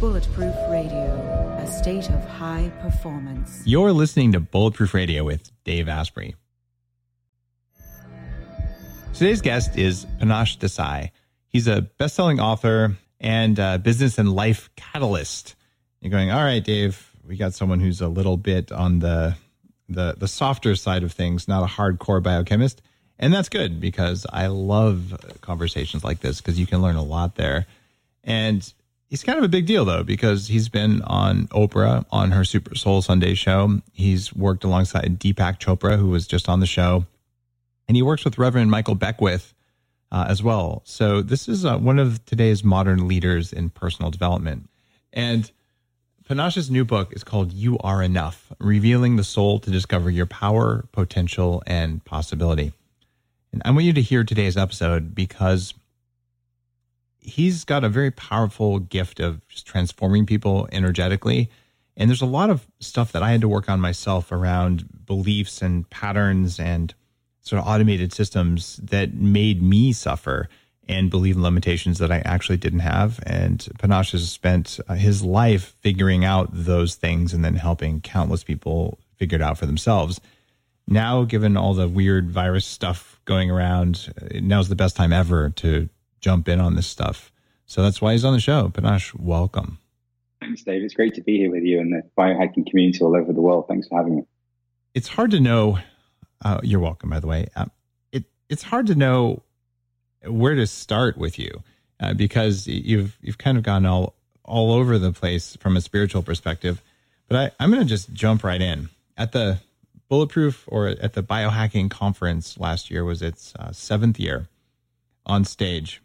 Bulletproof Radio, a state of high performance. You're listening to Bulletproof Radio with Dave Asprey. Today's guest is Panache Desai. He's a best-selling author and business and life catalyst. You're going, all right, Dave. We got someone who's a little bit on the the the softer side of things, not a hardcore biochemist, and that's good because I love conversations like this because you can learn a lot there. And he's kind of a big deal though because he's been on Oprah on her Super Soul Sunday show. He's worked alongside Deepak Chopra, who was just on the show, and he works with Reverend Michael Beckwith uh, as well. So this is uh, one of today's modern leaders in personal development. And Panache's new book is called You Are Enough Revealing the Soul to Discover Your Power, Potential, and Possibility. And I want you to hear today's episode because he's got a very powerful gift of just transforming people energetically. And there's a lot of stuff that I had to work on myself around beliefs and patterns and sort of automated systems that made me suffer and believe in limitations that I actually didn't have. And Panache has spent uh, his life figuring out those things and then helping countless people figure it out for themselves. Now, given all the weird virus stuff going around, uh, now's the best time ever to jump in on this stuff. So that's why he's on the show. Panache, welcome. Thanks, Dave. It's great to be here with you and the biohacking community all over the world. Thanks for having me. It's hard to know. Uh, you're welcome, by the way. Um, it it's hard to know where to start with you uh, because you've you've kind of gone all all over the place from a spiritual perspective. But I, I'm going to just jump right in at the bulletproof or at the biohacking conference last year was its uh, seventh year on stage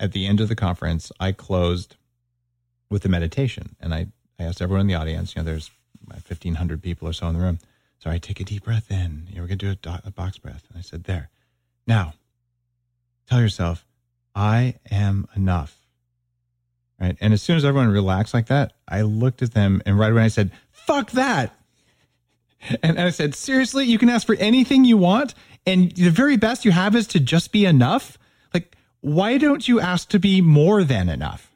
at the end of the conference, I closed with a meditation. And I, I asked everyone in the audience, you know, there's 1,500 people or so in the room. So I take a deep breath in. You know, we're going to do a, a box breath. And I said, there. Now, tell yourself, I am enough. Right. And as soon as everyone relaxed like that, I looked at them and right away I said, fuck that. And, and I said, seriously, you can ask for anything you want. And the very best you have is to just be enough why don't you ask to be more than enough?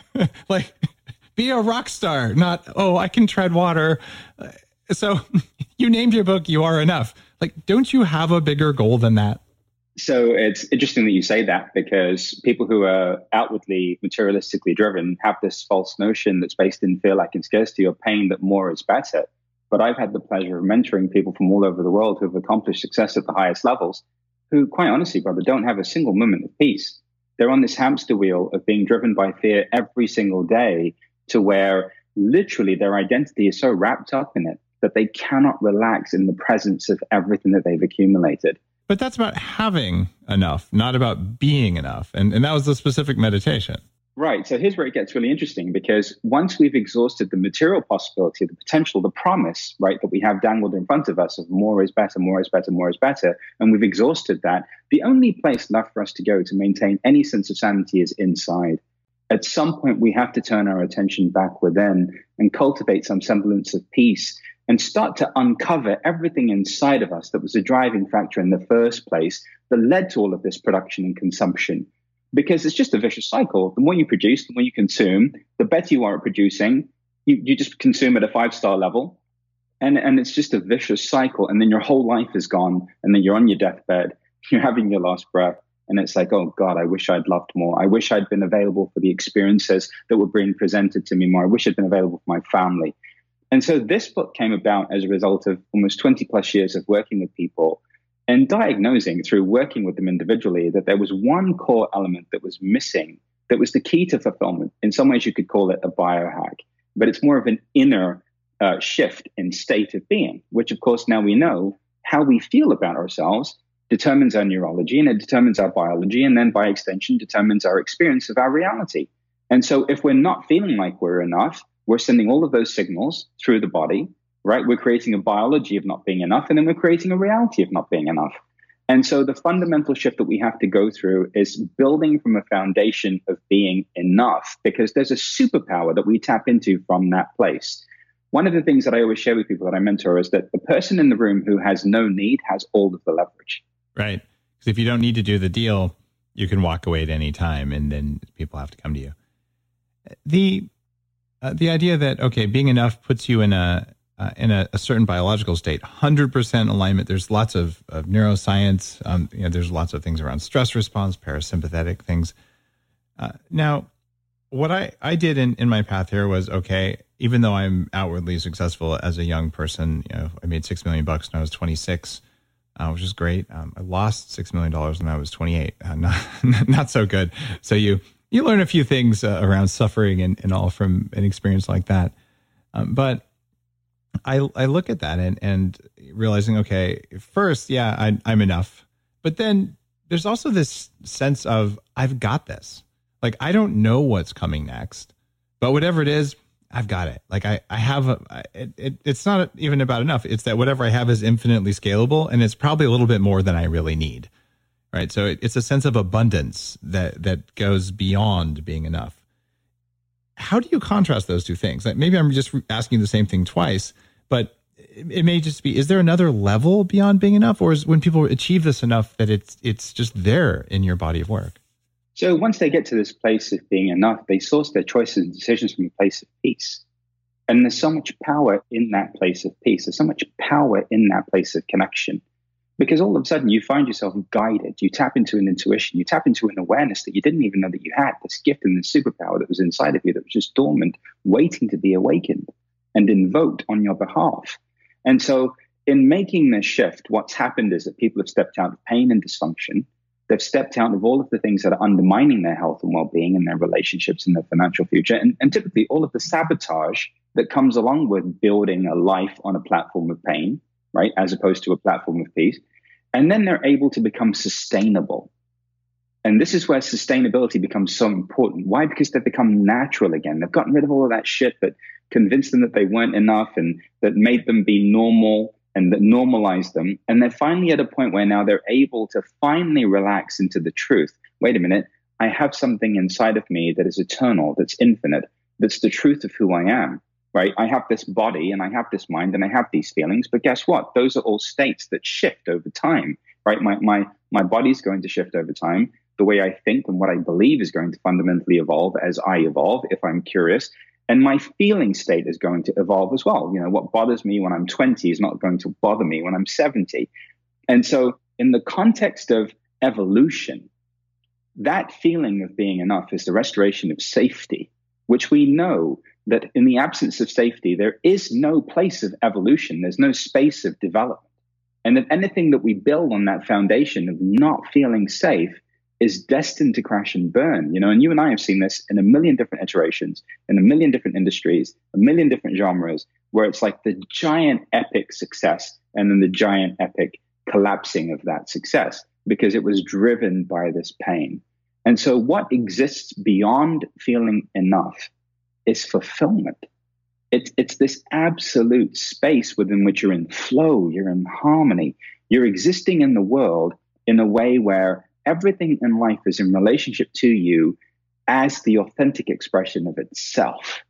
like, be a rock star, not, oh, I can tread water. So you named your book, You Are Enough. Like, don't you have a bigger goal than that? So it's interesting that you say that because people who are outwardly materialistically driven have this false notion that's based in fear, lack, and scarcity or pain that more is better. But I've had the pleasure of mentoring people from all over the world who have accomplished success at the highest levels who, quite honestly, brother, don't have a single moment of peace. They're on this hamster wheel of being driven by fear every single day to where literally their identity is so wrapped up in it that they cannot relax in the presence of everything that they've accumulated. But that's about having enough, not about being enough. And, and that was the specific meditation. Right. So here's where it gets really interesting because once we've exhausted the material possibility, the potential, the promise, right, that we have dangled in front of us of more is better, more is better, more is better, and we've exhausted that, the only place left for us to go to maintain any sense of sanity is inside. At some point, we have to turn our attention back within and cultivate some semblance of peace and start to uncover everything inside of us that was a driving factor in the first place that led to all of this production and consumption because it's just a vicious cycle. The more you produce, the more you consume, the better you are at producing. You, you just consume at a five star level. And, and it's just a vicious cycle. And then your whole life is gone. And then you're on your deathbed. You're having your last breath. And it's like, oh God, I wish I'd loved more. I wish I'd been available for the experiences that were being presented to me more. I wish I'd been available for my family. And so this book came about as a result of almost 20 plus years of working with people and diagnosing through working with them individually that there was one core element that was missing that was the key to fulfillment. In some ways, you could call it a biohack, but it's more of an inner uh, shift in state of being, which, of course, now we know how we feel about ourselves determines our neurology and it determines our biology, and then by extension, determines our experience of our reality. And so, if we're not feeling like we're enough, we're sending all of those signals through the body right? We're creating a biology of not being enough, and then we're creating a reality of not being enough. And so the fundamental shift that we have to go through is building from a foundation of being enough, because there's a superpower that we tap into from that place. One of the things that I always share with people that I mentor is that the person in the room who has no need has all of the leverage. Right. Because if you don't need to do the deal, you can walk away at any time and then people have to come to you. The uh, the idea that okay, being enough puts you in a in a, a, certain biological state, hundred percent alignment. There's lots of, of neuroscience. Um, you know, there's lots of things around stress response, parasympathetic things. Uh, now, what I I did in in my path here was okay. Even though I'm outwardly successful as a young person, you know, I made six million bucks when I was 26, uh, which is great. Um, I lost six million dollars when I was 28. Uh, not not so good. So you you learn a few things uh, around suffering and, and all from an experience like that. Um, but I I look at that and and realizing, okay, first, yeah, I, I'm enough, but then there's also this sense of I've got this. Like I don't know what's coming next, but whatever it is, I've got it. Like I I have a it, it, it's not even about enough. It's that whatever I have is infinitely scalable, and it's probably a little bit more than I really need right? So it, it's a sense of abundance that that goes beyond being enough. How do you contrast those two things? Like maybe I'm just asking the same thing twice, but it, may just be: is there another level beyond being enough, or is when people achieve this enough that it's it's just there in your body of work? So once they get to this place of being enough, they source their choices and decisions from a place of peace. And there's so much power in that place of peace. There's so much power in that place of connection because all of a sudden you find yourself guided. You tap into an intuition, you tap into an awareness that you didn't even know that you had, this gift and this superpower that was inside of you that was just dormant, waiting to be awakened and invoked on your behalf. And so, in making this shift, what's happened is that people have stepped out of pain and dysfunction. They've stepped out of all of the things that are undermining their health and well being and their relationships and their financial future. And, and typically, all of the sabotage that comes along with building a life on a platform of pain right? As opposed to a platform of peace. And then they're able to become sustainable. And this is where sustainability becomes so important. Why? Because they've become natural again. They've gotten rid of all of that shit that convinced them that they weren't enough and that made them be normal and that normalized them. And they're finally at a point where now they're able to finally relax into the truth. Wait a minute. I have something inside of me that is eternal, that's infinite, that's the truth of who I am right? I have this body and I have this mind and I have these feelings, but guess what? Those are all states that shift over time, right? My, my, my body's going to shift over time. The way I think and what I believe is going to fundamentally evolve as I evolve, if I'm curious. And my feeling state is going to evolve as well. You know, what bothers me when I'm 20 is not going to bother me when I'm 70. And so, in the context of evolution, that feeling of being enough is the restoration of safety, which we know that in the absence of safety, there is no place of evolution, there's no space of development. And that anything that we build on that foundation of not feeling safe is destined to crash and burn. You know, and you and I have seen this in a million different iterations, in a million different industries, a million different genres, where it's like the giant epic success and then the giant epic collapsing of that success because it was driven by this pain. And so, what exists beyond feeling enough is fulfillment. It's, it's this absolute space within which you're in flow, you're in harmony, you're existing in the world in a way where everything in life is in relationship to you as the authentic expression of itself.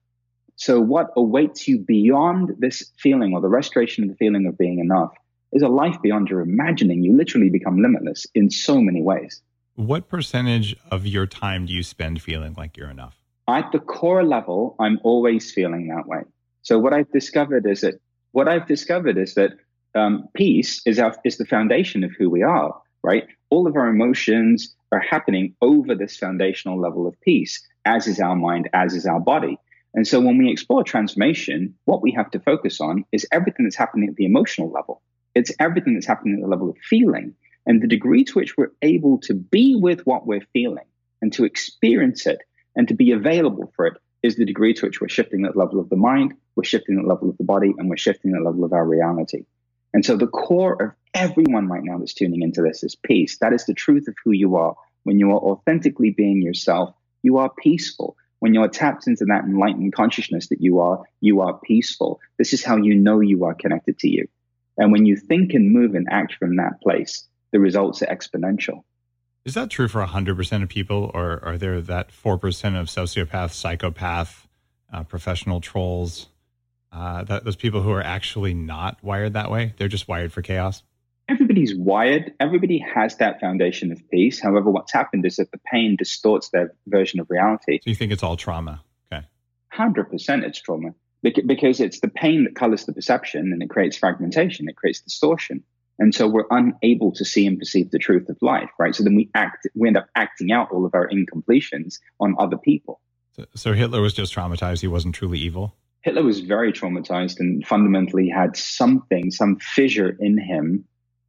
So, what awaits you beyond this feeling or the restoration of the feeling of being enough is a life beyond your imagining. You literally become limitless in so many ways. What percentage of your time do you spend feeling like you're enough? At the core level, I'm always feeling that way. So what I've discovered is that what I've discovered is that um, peace is our is the foundation of who we are. Right, all of our emotions are happening over this foundational level of peace, as is our mind, as is our body. And so when we explore transformation, what we have to focus on is everything that's happening at the emotional level. It's everything that's happening at the level of feeling and the degree to which we're able to be with what we're feeling and to experience it and to be available for it is the degree to which we're shifting that level of the mind, we're shifting the level of the body, and we're shifting the level of our reality. And so the core of everyone right now that's tuning into this is peace. That is the truth of who you are. When you are authentically being yourself, you are peaceful. When you are tapped into that enlightened consciousness that you are, you are peaceful. This is how you know you are connected to you. And when you think and move and act from that place, the results are exponential. Is that true for 100% of people, or are there that 4% of sociopath, psychopath, uh, professional trolls, uh, that, those people who are actually not wired that way? They're just wired for chaos? Everybody's wired. Everybody has that foundation of peace. However, what's happened is that the pain distorts their version of reality. So you think it's all trauma? Okay. 100% it's trauma because it's the pain that colors the perception and it creates fragmentation, it creates distortion. And so we're unable to see and perceive the truth of life, right? So then we act, we end up acting out all of our incompletions on other people. So, Hitler was just traumatized. He wasn't truly evil. Hitler was very traumatized and fundamentally had something, some fissure in him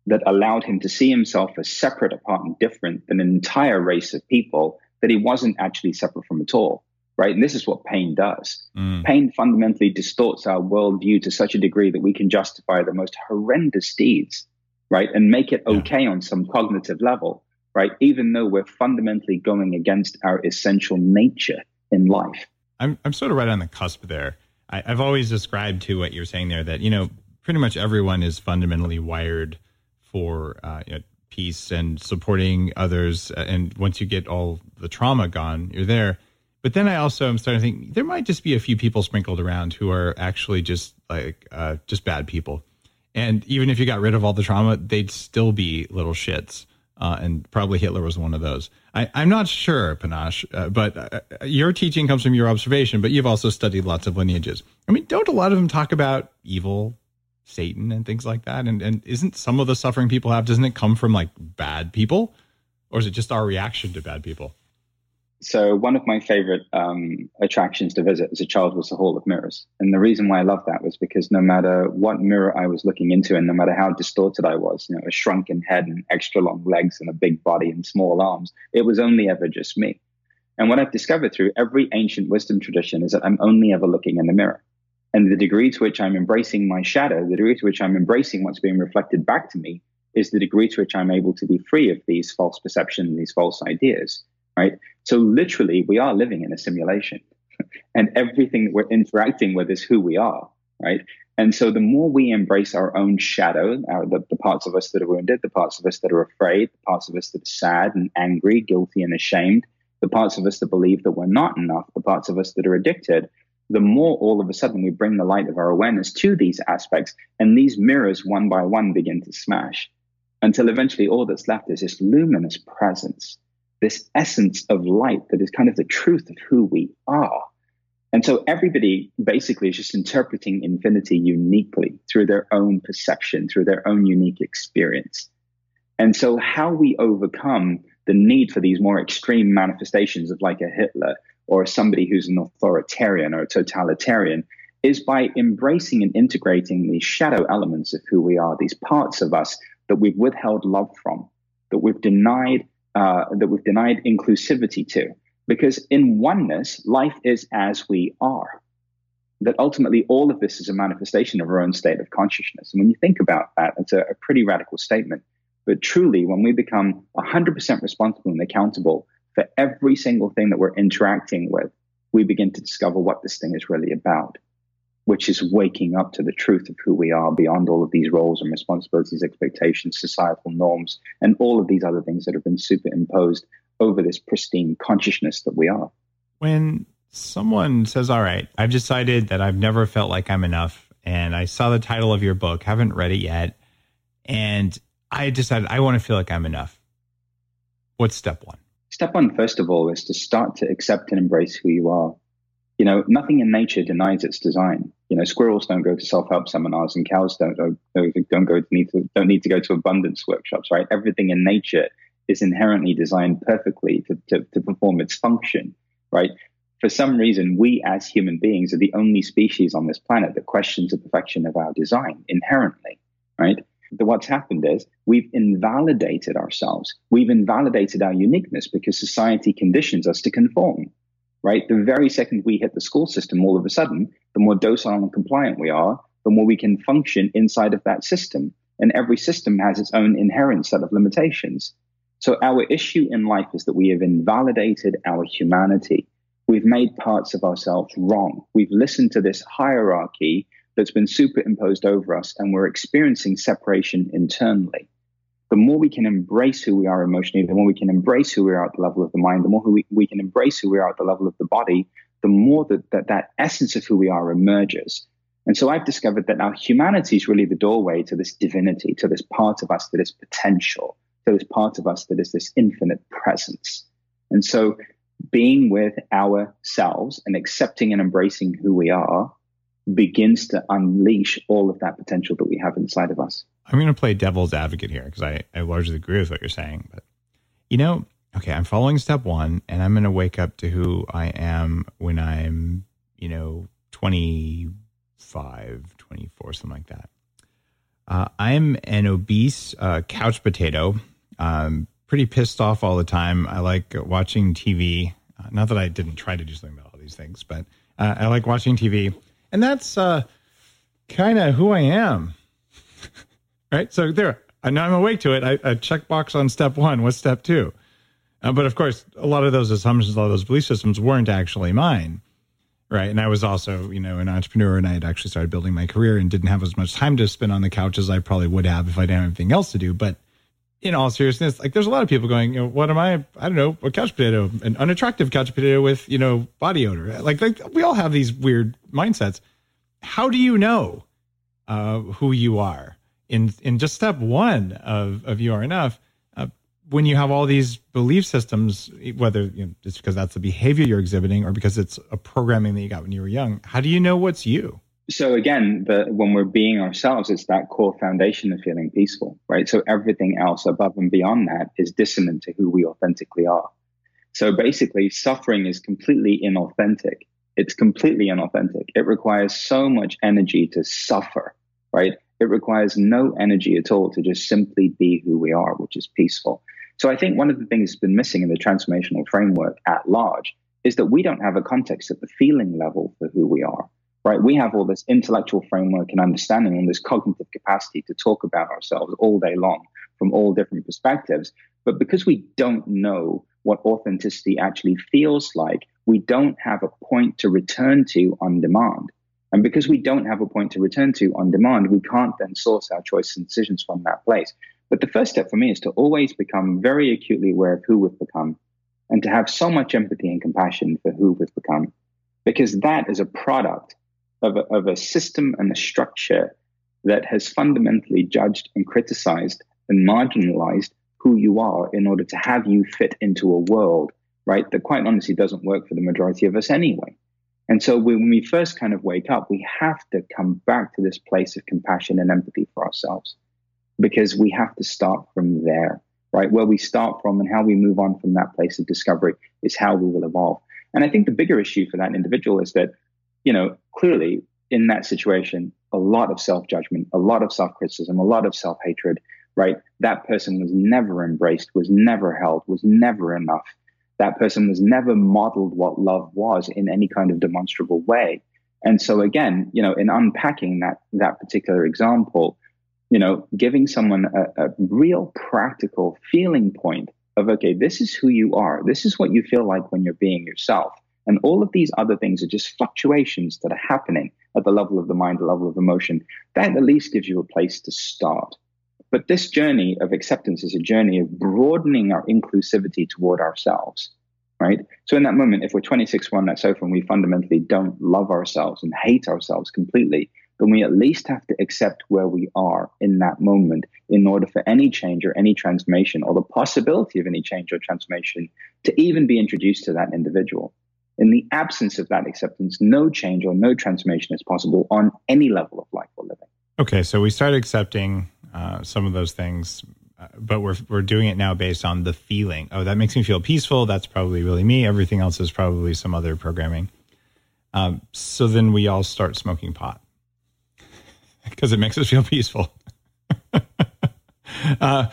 that allowed him to see himself as separate, apart, and different than an entire race of people that he wasn't actually separate from at all. Right. And this is what pain does. Mm. Pain fundamentally distorts our worldview to such a degree that we can justify the most horrendous deeds, right? And make it okay yeah. on some cognitive level, right? Even though we're fundamentally going against our essential nature in life. I'm, I'm sort of right on the cusp there. I, I've always described to what you're saying there that, you know, pretty much everyone is fundamentally wired for uh, you know, peace and supporting others. Uh, and once you get all the trauma gone, you're there. But then I also am starting to think there might just be a few people sprinkled around who are actually just like uh, just bad people. And even if you got rid of all the trauma, they'd still be little shits. Uh, and probably Hitler was one of those. I, am not sure, Panache, uh, but uh, your teaching comes from your observation, but you've also studied lots of lineages. I mean, don't a lot of them talk about evil Satan and things like that? And and isn't some of the suffering people have doesn't it come from like bad people, or is it just our reaction to bad people? So one of my favorite um, attractions to visit as a child was the Hall of Mirrors, and the reason why I loved that was because no matter what mirror I was looking into, and no matter how distorted I was, you know, a shrunken head and extra long legs and a big body and small arms, it was only ever just me. And what I've discovered through every ancient wisdom tradition is that I'm only ever looking in the mirror. And the degree to which I'm embracing my shadow, the degree to which I'm embracing what's being reflected back to me, is the degree to which I'm able to be free of these false perceptions, these false ideas, right? So literally, we are living in a simulation, and everything that we're interacting with is who we are, right? And so the more we embrace our own shadow, our, the, the parts of us that are wounded, the parts of us that are afraid, the parts of us that are sad and angry, guilty and ashamed, the parts of us that believe that we're not enough, the parts of us that are addicted, the more all of a sudden we bring the light of our awareness to these aspects, and these mirrors one by one begin to smash until eventually all that's left is this luminous presence, this essence of light that is kind of the truth of who we are. And so everybody basically is just interpreting infinity uniquely through their own perception, through their own unique experience. And so, how we overcome the need for these more extreme manifestations of like a Hitler or somebody who's an authoritarian or a totalitarian is by embracing and integrating these shadow elements of who we are, these parts of us that we've withheld love from, that we've denied, uh, that we've denied inclusivity to. Because in oneness, life is as we are. That ultimately all of this is a manifestation of our own state of consciousness. And when you think about that, it's a, a pretty radical statement. But truly, when we become 100% responsible and accountable for every single thing that we're interacting with, we begin to discover what this thing is really about, which is waking up to the truth of who we are beyond all of these roles and responsibilities, expectations, societal norms, and all of these other things that have been superimposed over this pristine consciousness that we are. When someone says, All right, I've decided that I've never felt like I'm enough, and I saw the title of your book, haven't read it yet, and I decided I want to feel like I'm enough. What's step one? Step one, first of all, is to start to accept and embrace who you are. You know, nothing in nature denies its design. You know, squirrels don't go to self-help seminars, and cows don't don't, don't go to need to don't need to go to abundance workshops. Right? Everything in nature is inherently designed perfectly to, to, to perform its function. Right? For some reason, we as human beings are the only species on this planet that questions the perfection of our design inherently. Right? But what's happened is we've invalidated ourselves. We've invalidated our uniqueness because society conditions us to conform, right? The very second we hit the school system, all of a sudden, the more docile and compliant we are, the more we can function inside of that system. And every system has its own inherent set of limitations. So our issue in life is that we have invalidated our humanity. We've made parts of ourselves wrong. We've listened to this hierarchy that's been superimposed over us, and we're experiencing separation internally. The more we can embrace who we are emotionally, the more we can embrace who we are at the level of the mind, the more we, we can embrace who we are at the level of the body, the more that, that that essence of who we are emerges. And so I've discovered that our humanity is really the doorway to this divinity, to this part of us that is potential, to this part of us that is this infinite presence. And so being with ourselves and accepting and embracing who we are begins to unleash all of that potential that we have inside of us. I'm going to play devil's advocate here because I, I largely agree with what you're saying. But, you know, okay, I'm following step one and I'm going to wake up to who I am when I'm, you know, 25, 24, something like that. Uh, I'm an obese uh, couch potato. Um, pretty pissed off all the time. I like watching TV. Uh, not that I didn't try to do something about all these things, but uh, I like watching TV. And that's uh, kind of who I am. right? So there, I know I'm awake to it. I, I check box on step one. What's step two? Uh, but of course, a lot of those assumptions, a lot of those belief systems weren't actually mine. Right. And I was also, you know, an entrepreneur and I had actually started building my career and didn't have as much time to spend on the couch as I probably would have if I didn't have anything else to do. But in all seriousness, like there's a lot of people going, you know, what am I? I don't know, a couch potato, an unattractive couch potato with, you know, body odor. Like, like we all have these weird mindsets. How do you know uh, who you are? In in just step one of of you are enough, when you have all these belief systems, whether you know, it's because that's the behavior you're exhibiting or because it's a programming that you got when you were young, how do you know what's you? So again, the, when we're being ourselves, it's that core foundation of feeling peaceful, right? So everything else above and beyond that is dissonant to who we authentically are. So basically, suffering is completely inauthentic. It's completely inauthentic. It requires so much energy to suffer, right? It requires no energy at all to just simply be who we are, which is peaceful. So I think one of the things that's been missing in the transformational framework at large is that we don't have a context at the feeling level for who we are, right? We have all this intellectual framework and understanding and this cognitive capacity to talk about ourselves all day long from all different perspectives. But because we don't know what authenticity actually feels like, we don't have a point to return to on demand. And because we don't have a point to return to on demand, we can't then source our choices and decisions from that place. But the first step for me is to always become very acutely aware of who we've become and to have so much empathy and compassion for who we've become, because that is a product of a, of a system and a structure that has fundamentally judged and criticized and marginalized who you are in order to have you fit into a world, right, that quite honestly doesn't work for the majority of us anyway. And so when we first kind of wake up, we have to come back to this place of compassion and empathy for ourselves because we have to start from there, right? Where we start from and how we move on from that place of discovery is how we will evolve. And I think the bigger issue for that individual is that, you know, clearly in that situation, a lot of self judgment, a lot of self criticism, a lot of self hatred, right? That person was never embraced, was never held, was never enough. That person was never modeled what love was in any kind of demonstrable way. And so again, you know, in unpacking that that particular example, you know, giving someone a, a real practical feeling point of, okay, this is who you are. This is what you feel like when you're being yourself. And all of these other things are just fluctuations that are happening at the level of the mind, the level of emotion. That at least gives you a place to start. But this journey of acceptance is a journey of broadening our inclusivity toward ourselves, right? So in that moment, if we're 26 on that sofa and we fundamentally don't love ourselves and hate ourselves completely, then we at least have to accept where we are in that moment in order for any change or any transformation or the possibility of any change or transformation to even be introduced to that individual. In the absence of that acceptance, no change or no transformation is possible on any level of life or living. Okay, so we start accepting uh, some of those things, uh, but we're we're doing it now based on the feeling. Oh, that makes me feel peaceful. That's probably really me. Everything else is probably some other programming. Um, so then we all start smoking pot because it makes us feel peaceful. uh,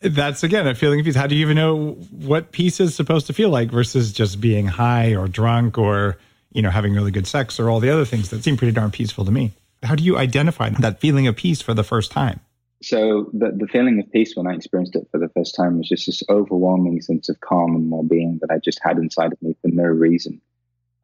that's again a feeling of peace. How do you even know what peace is supposed to feel like versus just being high or drunk or you know having really good sex or all the other things that seem pretty darn peaceful to me? How do you identify that feeling of peace for the first time? So the the feeling of peace when I experienced it for the first time was just this overwhelming sense of calm and well-being that I just had inside of me for no reason.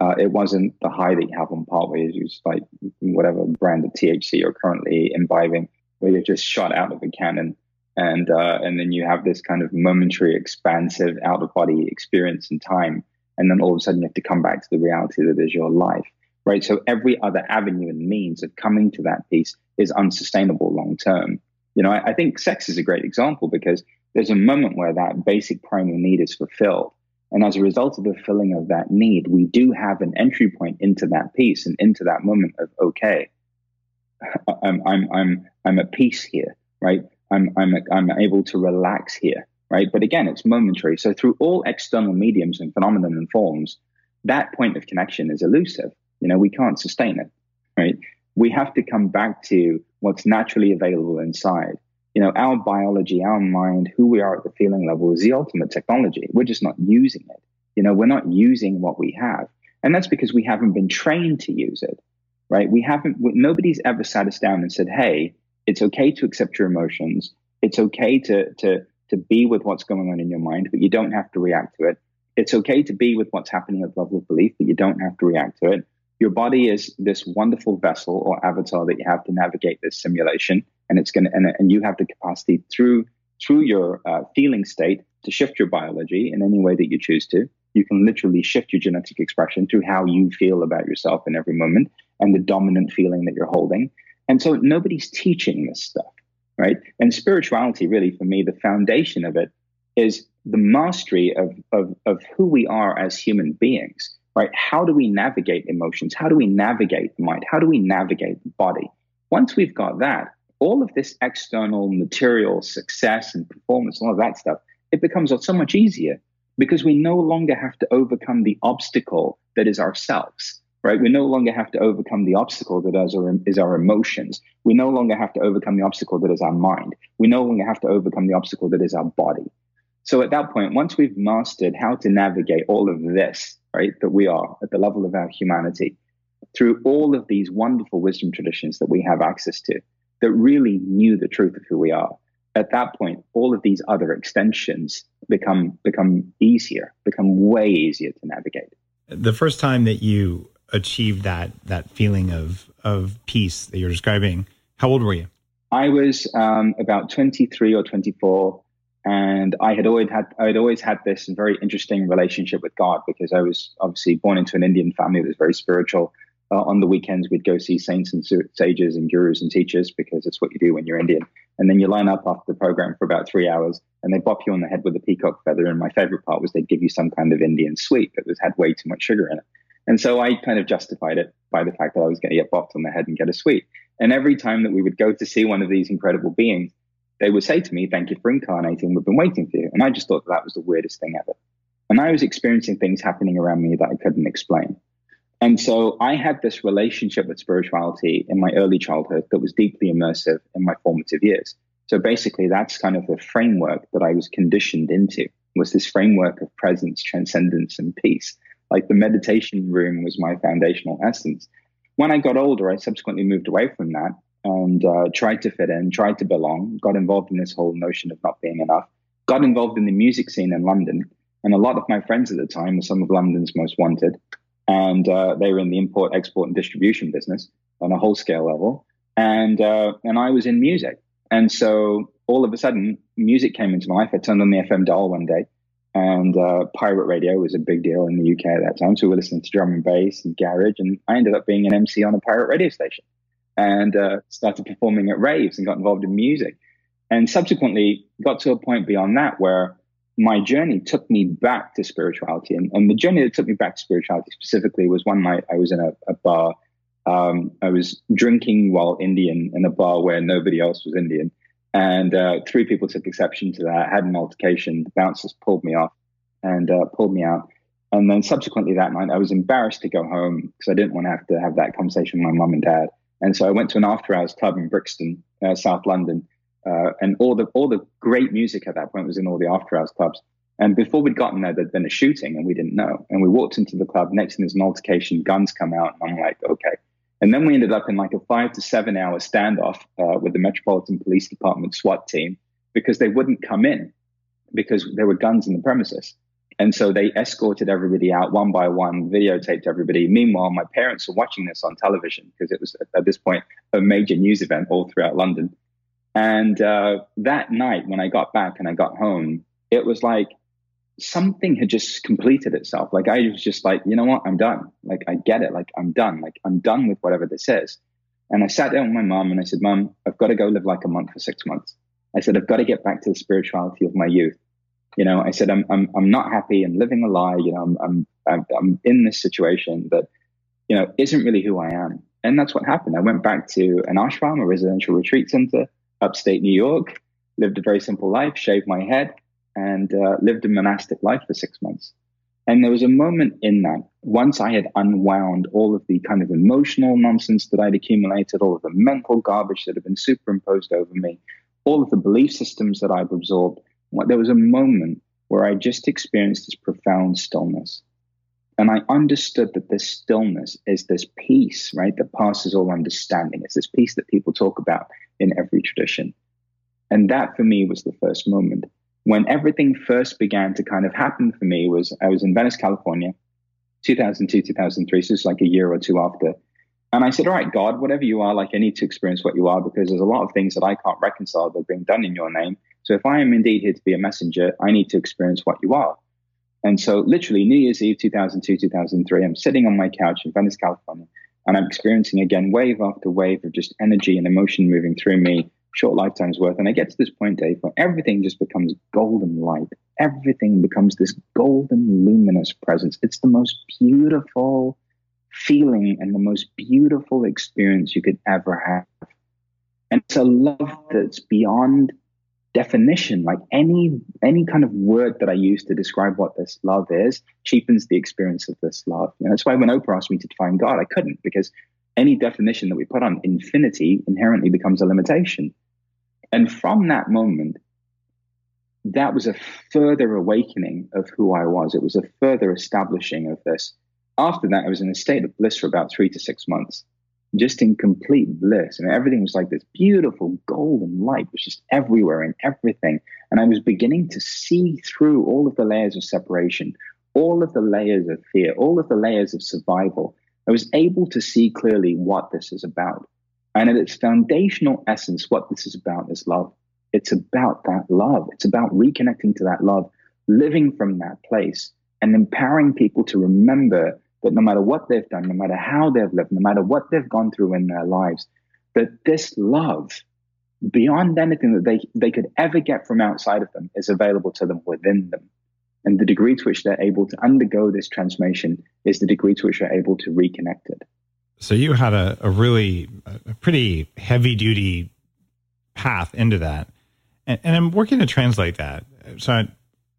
Uh, it wasn't the high that you have on part where you just like whatever brand of THC you're currently imbibing, where you're just shot out of a cannon, and uh, and then you have this kind of momentary, expansive, out of body experience in time, and then all of a sudden you have to come back to the reality that is your life, right? So every other avenue and means of coming to that peace is unsustainable long term. You know, I, I think sex is a great example because there's a moment where that basic primal need is fulfilled And as a result of the filling of that need, we do have an entry point into that peace and into that moment of, okay, I'm, I'm, I'm, I'm at peace here, right? I'm, I'm, I'm able to relax here, right? But again, it's momentary. So through all external mediums and phenomena and forms, that point of connection is elusive. You know, we can't sustain it, right? We have to come back to what's naturally available inside. You know, our biology, our mind, who we are at the feeling level is the ultimate technology. We're just not using it. You know, we're not using what we have. And that's because we haven't been trained to use it, right? We haven't, nobody's ever sat us down and said, hey, it's okay to accept your emotions. It's okay to, to, to be with what's going on in your mind, but you don't have to react to it. It's okay to be with what's happening at the level of belief, but you don't have to react to it. Your body is this wonderful vessel or avatar that you have to navigate this simulation, and it's going to, and, and you have the capacity through through your uh, feeling state to shift your biology in any way that you choose to. You can literally shift your genetic expression through how you feel about yourself in every moment and the dominant feeling that you're holding. And so nobody's teaching this stuff, right? And spirituality, really, for me, the foundation of it is the mastery of, of, of who we are as human beings, right? How do we navigate emotions? How do we navigate the mind? How do we navigate the body? Once we've got that, all of this external material success and performance, all of that stuff, it becomes so much easier because we no longer have to overcome the obstacle that is ourselves right? We no longer have to overcome the obstacle that is our, is our emotions. We no longer have to overcome the obstacle that is our mind. We no longer have to overcome the obstacle that is our body. So at that point, once we've mastered how to navigate all of this, right, that we are at the level of our humanity, through all of these wonderful wisdom traditions that we have access to, that really knew the truth of who we are, at that point, all of these other extensions become become easier, become way easier to navigate. The first time that you achieved that that feeling of of peace that you're describing, how old were you? I was um, about 23 or 24 and I had always had I had always had this very interesting relationship with God because I was obviously born into an Indian family that was very spiritual. Uh, on the weekends, we'd go see saints and sages and gurus and teachers because it's what you do when you're Indian. And then you line up after the program for about three hours, and they bop you on the head with a peacock feather. And my favorite part was they'd give you some kind of Indian sweet that was had way too much sugar in it. And so I kind of justified it by the fact that I was going to get bopped on the head and get a sweet. And every time that we would go to see one of these incredible beings, they would say to me, Thank you for incarnating. We've been waiting for you. And I just thought that, that was the weirdest thing ever. And I was experiencing things happening around me that I couldn't explain. And so I had this relationship with spirituality in my early childhood that was deeply immersive in my formative years. So basically, that's kind of the framework that I was conditioned into was this framework of presence, transcendence, and peace. Like the meditation room was my foundational essence. When I got older, I subsequently moved away from that and uh, tried to fit in, tried to belong, got involved in this whole notion of not being enough, got involved in the music scene in London. And a lot of my friends at the time were some of London's most wanted. And uh, they were in the import, export, and distribution business on a whole scale level. And, uh, and I was in music. And so all of a sudden, music came into my life. I turned on the FM dial one day, and uh, pirate radio was a big deal in the UK at that time. So we were listening to drum and bass and garage. And I ended up being an MC on a pirate radio station and uh, started performing at raves and got involved in music. And subsequently got to a point beyond that where my journey took me back to spirituality. And, and the journey that took me back to spirituality specifically was one night I was in a, a bar. Um, I was drinking while Indian in a bar where nobody else was Indian. And uh, three people took exception to that, had an altercation. The bouncers pulled me off and uh, pulled me out. And then subsequently that night, I was embarrassed to go home because I didn't want to have to have that conversation with my mum and dad. And so I went to an after hours club in Brixton, uh, South London, uh, and all the all the great music at that point was in all the after hours clubs. And before we'd gotten there, there'd been a shooting, and we didn't know. And we walked into the club. Next thing there's an altercation, guns come out, and I'm like, okay. And then we ended up in like a five to seven hour standoff uh, with the Metropolitan Police Department SWAT team because they wouldn't come in because there were guns in the premises. And so they escorted everybody out one by one, videotaped everybody. Meanwhile, my parents were watching this on television because it was at this point a major news event all throughout London. And uh, that night, when I got back and I got home, it was like something had just completed itself. Like I was just like, you know what? I'm done. Like I get it. Like I'm done. Like I'm done with whatever this is. And I sat down with my mom and I said, Mom, I've got to go live like a monk for six months. I said, I've got to get back to the spirituality of my youth You know, I said, I'm, I'm, I'm not happy and living a lie. You know, I'm, I'm, I'm, I'm in this situation that, you know, isn't really who I am. And that's what happened. I went back to an ashram, a residential retreat center, upstate New York, lived a very simple life, shaved my head, and uh, lived a monastic life for six months. And there was a moment in that, once I had unwound all of the kind of emotional nonsense that I'd accumulated, all of the mental garbage that had been superimposed over me, all of the belief systems that I've absorbed, there was a moment where I just experienced this profound stillness. And I understood that this stillness is this peace, right, that passes all understanding. It's this peace that people talk about in every tradition. And that for me was the first moment when everything first began to kind of happen for me was I was in Venice, California, 2002, 2003. So it's like a year or two after. And I said, all right, God, whatever you are, like I need to experience what you are because there's a lot of things that I can't reconcile that are being done in your name. So if I am indeed here to be a messenger, I need to experience what you are. And so literally New Year's Eve, 2002, 2003, I'm sitting on my couch in Venice, California, and I'm experiencing again wave after wave of just energy and emotion moving through me short lifetime's worth. And I get to this point, Dave, where everything just becomes golden light. Everything becomes this golden, luminous presence. It's the most beautiful feeling and the most beautiful experience you could ever have. And it's a love that's beyond definition. Like any any kind of word that I use to describe what this love is cheapens the experience of this love. And that's why when Oprah asked me to define God, I couldn't because any definition that we put on infinity inherently becomes a limitation. And from that moment, that was a further awakening of who I was. It was a further establishing of this. After that, I was in a state of bliss for about three to six months, just in complete bliss. And everything was like this beautiful golden light was just everywhere in everything. And I was beginning to see through all of the layers of separation, all of the layers of fear, all of the layers of survival. I was able to see clearly what this is about. And at its foundational essence, what this is about is love. It's about that love. It's about reconnecting to that love, living from that place, and empowering people to remember that no matter what they've done, no matter how they've lived, no matter what they've gone through in their lives, that this love, beyond anything that they, they could ever get from outside of them, is available to them within them. And the degree to which they're able to undergo this transformation is the degree to which they're able to reconnect it. So you had a, a really a pretty heavy duty path into that, and, and, I'm working to translate that. So I,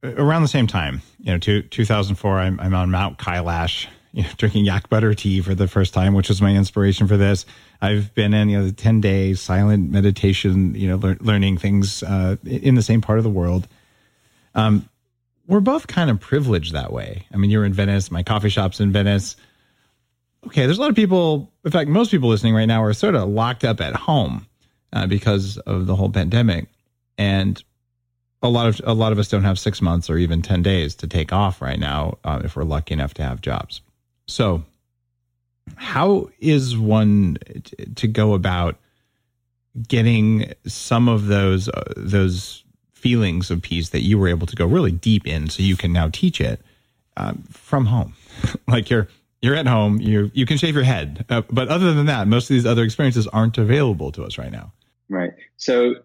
around the same time, you know, two, 2004, I'm, I'm on Mount Kailash, you know, drinking yak butter tea for the first time, which was my inspiration for this. I've been in you know the 10 day silent meditation, you know, lear, learning things uh, in the same part of the world. Um, we're both kind of privileged that way. I mean, you're in Venice, my coffee shop's in Venice okay, there's a lot of people, in fact, most people listening right now are sort of locked up at home uh, because of the whole pandemic. And a lot of a lot of us don't have six months or even 10 days to take off right now uh, if we're lucky enough to have jobs. So, how is one t- to go about getting some of those uh, those feelings of peace that you were able to go really deep in so you can now teach it um, from home like you're you're at home. You you can shave your head, uh, but other than that, most of these other experiences aren't available to us right now. Right. So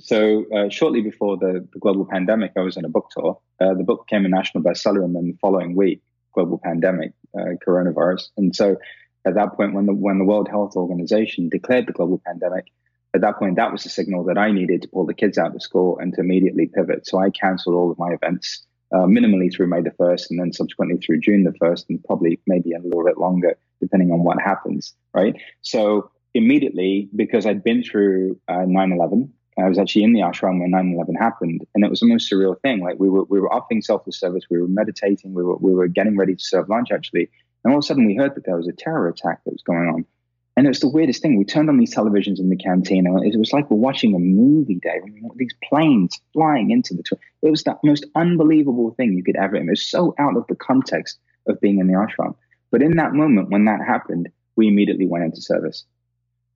so uh, shortly before the, the, global pandemic, I was on a book tour. Uh, the book became a national bestseller, and then the following week, global pandemic, uh, coronavirus. And so, at that point, when the when the World Health Organization declared the global pandemic, at that point, that was the signal that I needed to pull the kids out of school and to immediately pivot. So I canceled all of my events uh, minimally through May the 1st and then subsequently through June the 1st and probably maybe a little bit longer depending on what happens, right? So immediately, because I'd been through uh, 9-11, I was actually in the ashram when 9-11 happened and it was the most surreal thing. Like we were, we were offering selfless service, we were meditating, we were, we were getting ready to serve lunch actually. And all of a sudden we heard that there was a terror attack that was going on. And it was the weirdest thing. We turned on these televisions in the canteen, and it was like we're watching a movie. I these planes flying into the. Tw- it was the most unbelievable thing you could ever. It was so out of the context of being in the ashram. But in that moment, when that happened, we immediately went into service.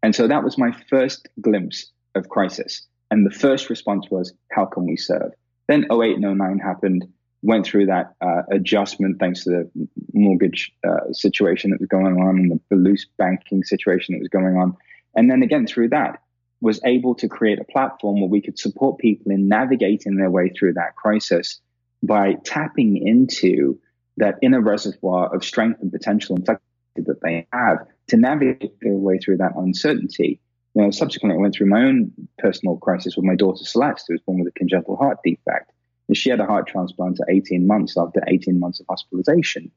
And so that was my first glimpse of crisis. And the first response was, how can we serve? Then 08 and 09 happened went through that uh, adjustment thanks to the mortgage uh, situation that was going on and the, loose banking situation that was going on. And then again, through that, was able to create a platform where we could support people in navigating their way through that crisis by tapping into that inner reservoir of strength and potential and flexibility that they have to navigate their way through that uncertainty. You know, subsequently, I went through my own personal crisis with my daughter Celeste, who was born with a congenital heart defect. And she had a heart transplant at 18 months after 18 months of hospitalization.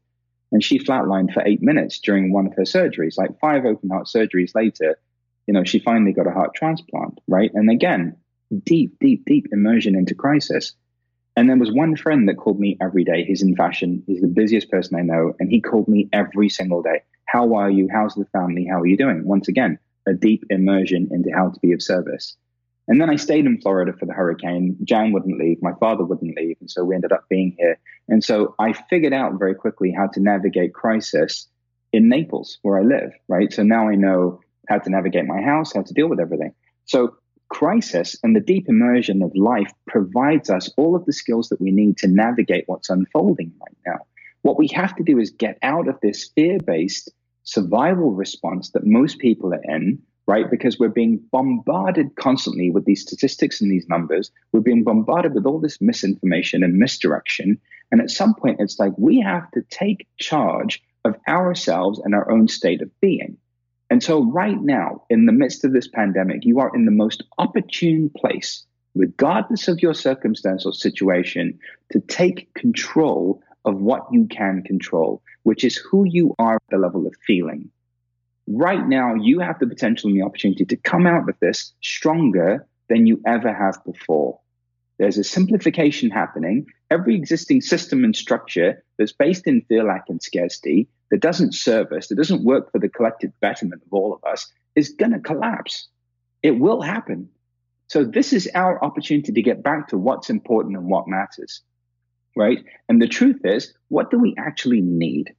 And she flatlined for eight minutes during one of her surgeries. Like five open heart surgeries later, you know, she finally got a heart transplant, right? And again, deep, deep, deep immersion into crisis. And there was one friend that called me every day. He's in fashion. He's the busiest person I know. And he called me every single day. How are you? How's the family? How are you doing? Once again, a deep immersion into how to be of service. And then I stayed in Florida for the hurricane. Jan wouldn't leave. My father wouldn't leave. And so we ended up being here. And so I figured out very quickly how to navigate crisis in Naples, where I live, right? So now I know how to navigate my house, how to deal with everything. So crisis and the deep immersion of life provides us all of the skills that we need to navigate what's unfolding right now. What we have to do is get out of this fear based survival response that most people are in, right? Because we're being bombarded constantly with these statistics and these numbers. We're being bombarded with all this misinformation and misdirection. And at some point, it's like we have to take charge of ourselves and our own state of being. And so, right now, in the midst of this pandemic, you are in the most opportune place, regardless of your circumstance or situation, to take control of what you can control, which is who you are at the level of feeling. Right now, you have the potential and the opportunity to come out of this stronger than you ever have before. There's a simplification happening. Every existing system and structure that's based in fear, lack, and scarcity that doesn't serve us, that doesn't work for the collective betterment of all of us, is going to collapse. It will happen. So, this is our opportunity to get back to what's important and what matters, right? And the truth is, what do we actually need?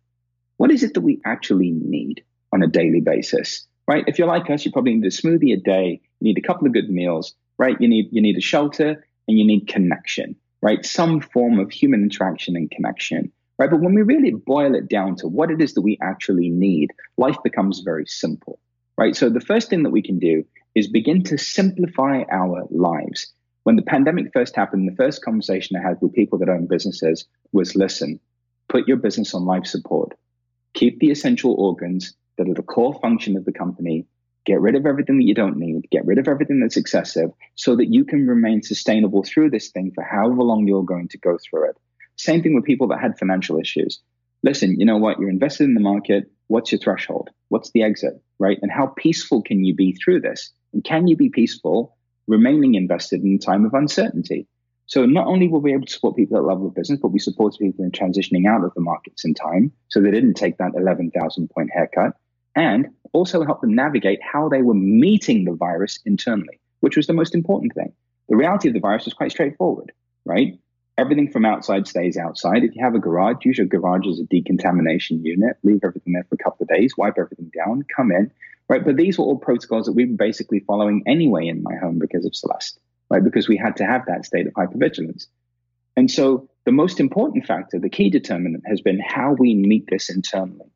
What is it that we actually need on a daily basis, right? If you're like us, you probably need a smoothie a day, you need a couple of good meals, right? You need, you need a shelter and you need connection, right? Some form of human interaction and connection right? But when we really boil it down to what it is that we actually need, life becomes very simple, right? So the first thing that we can do is begin to simplify our lives. When the pandemic first happened, the first conversation I had with people that own businesses was listen, put your business on life support, keep the essential organs that are the core function of the company, get rid of everything that you don't need, get rid of everything that's excessive so that you can remain sustainable through this thing for however long you're going to go through it. Same thing with people that had financial issues. Listen, you know what? You're invested in the market. What's your threshold? What's the exit? Right? And how peaceful can you be through this? And can you be peaceful remaining invested in a time of uncertainty? So not only will we able to support people at level of business, but we support people in transitioning out of the markets in time so they didn't take that 11,000 point haircut and also help them navigate how they were meeting the virus internally, which was the most important thing. The reality of the virus was quite straightforward, right? Everything from outside stays outside. If you have a garage, use your garage as a decontamination unit. Leave everything there for a couple of days. Wipe everything down. Come in, right? But these were all protocols that we were basically following anyway in my home because of Celeste, right? Because we had to have that state of hypervigilance. And so the most important factor, the key determinant, has been how we meet this internally.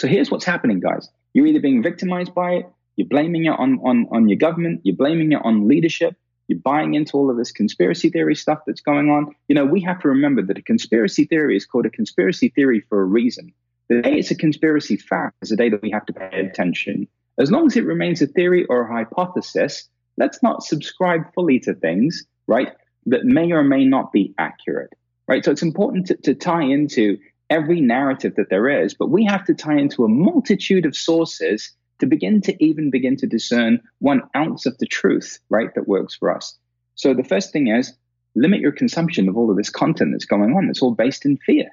So here's what's happening, guys. You're either being victimized by it, you're blaming it on, on, on your government, you're blaming it on leadership, you're buying into all of this conspiracy theory stuff that's going on. You know, we have to remember that a conspiracy theory is called a conspiracy theory for a reason. The day it's a conspiracy fact is the day that we have to pay attention. As long as it remains a theory or a hypothesis, let's not subscribe fully to things, right, that may or may not be accurate, right? So it's important to, to tie into every narrative that there is, but we have to tie into a multitude of sources to begin to even begin to discern one ounce of the truth, right, that works for us. So the first thing is limit your consumption of all of this content that's going on. It's all based in fear,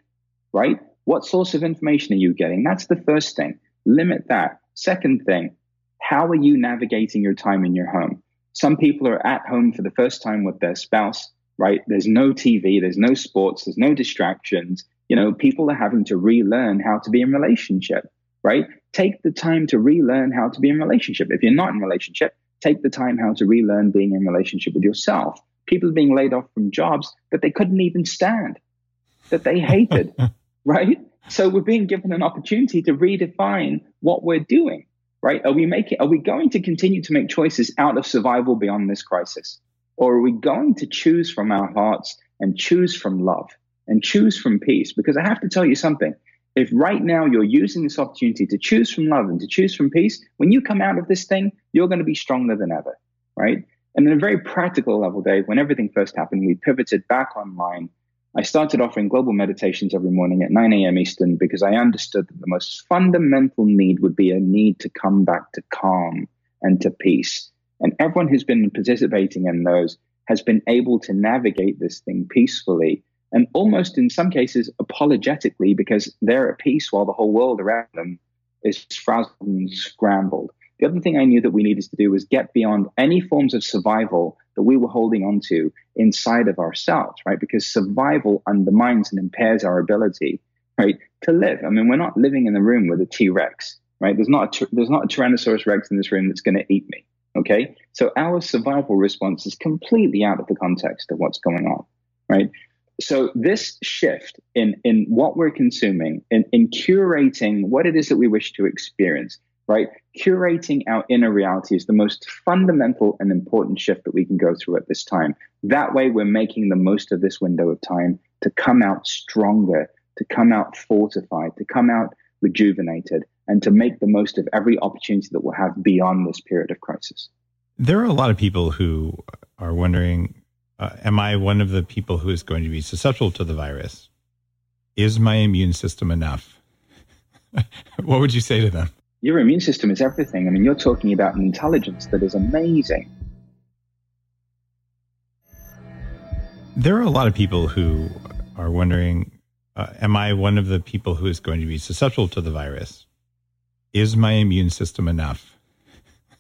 right? What source of information are you getting? That's the first thing. Limit that. Second thing, how are you navigating your time in your home? Some people are at home for the first time with their spouse, right? There's no TV, there's no sports, there's no distractions. You know, people are having to relearn how to be in relationship, right? take the time to relearn how to be in relationship. If you're not in relationship, take the time how to relearn being in relationship with yourself. People are being laid off from jobs that they couldn't even stand, that they hated, right? So we're being given an opportunity to redefine what we're doing, right? Are we making, are we going to continue to make choices out of survival beyond this crisis? Or are we going to choose from our hearts and choose from love and choose from peace. Because I have to tell you something. If right now you're using this opportunity to choose from love and to choose from peace, when you come out of this thing, you're going to be stronger than ever, right? And on a very practical level, Dave, when everything first happened, we pivoted back online. I started offering global meditations every morning at 9 a.m. Eastern because I understood that the most fundamental need would be a need to come back to calm and to peace. And everyone who's been participating in those has been able to navigate this thing peacefully and almost in some cases apologetically because they're at peace while the whole world around them is frazzled and scrambled. The other thing I knew that we needed to do was get beyond any forms of survival that we were holding on to inside of ourselves, right? Because survival undermines and impairs our ability, right, to live. I mean, we're not living in the room with a T Rex, right? There's not a, there's not a Tyrannosaurus Rex in this room that's going to eat me, okay? So our survival response is completely out of the context of what's going on, right? So this shift in in what we're consuming, in, in curating what it is that we wish to experience, right? Curating our inner reality is the most fundamental and important shift that we can go through at this time. That way, we're making the most of this window of time to come out stronger, to come out fortified, to come out rejuvenated, and to make the most of every opportunity that we'll have beyond this period of crisis. There are a lot of people who are wondering uh, Am I one of the people who is going to be susceptible to the virus? Is my immune system enough? what would you say to them? Your immune system is everything. I mean, you're talking about an intelligence that is amazing. There are a lot of people who are wondering uh, Am I one of the people who is going to be susceptible to the virus? Is my immune system enough?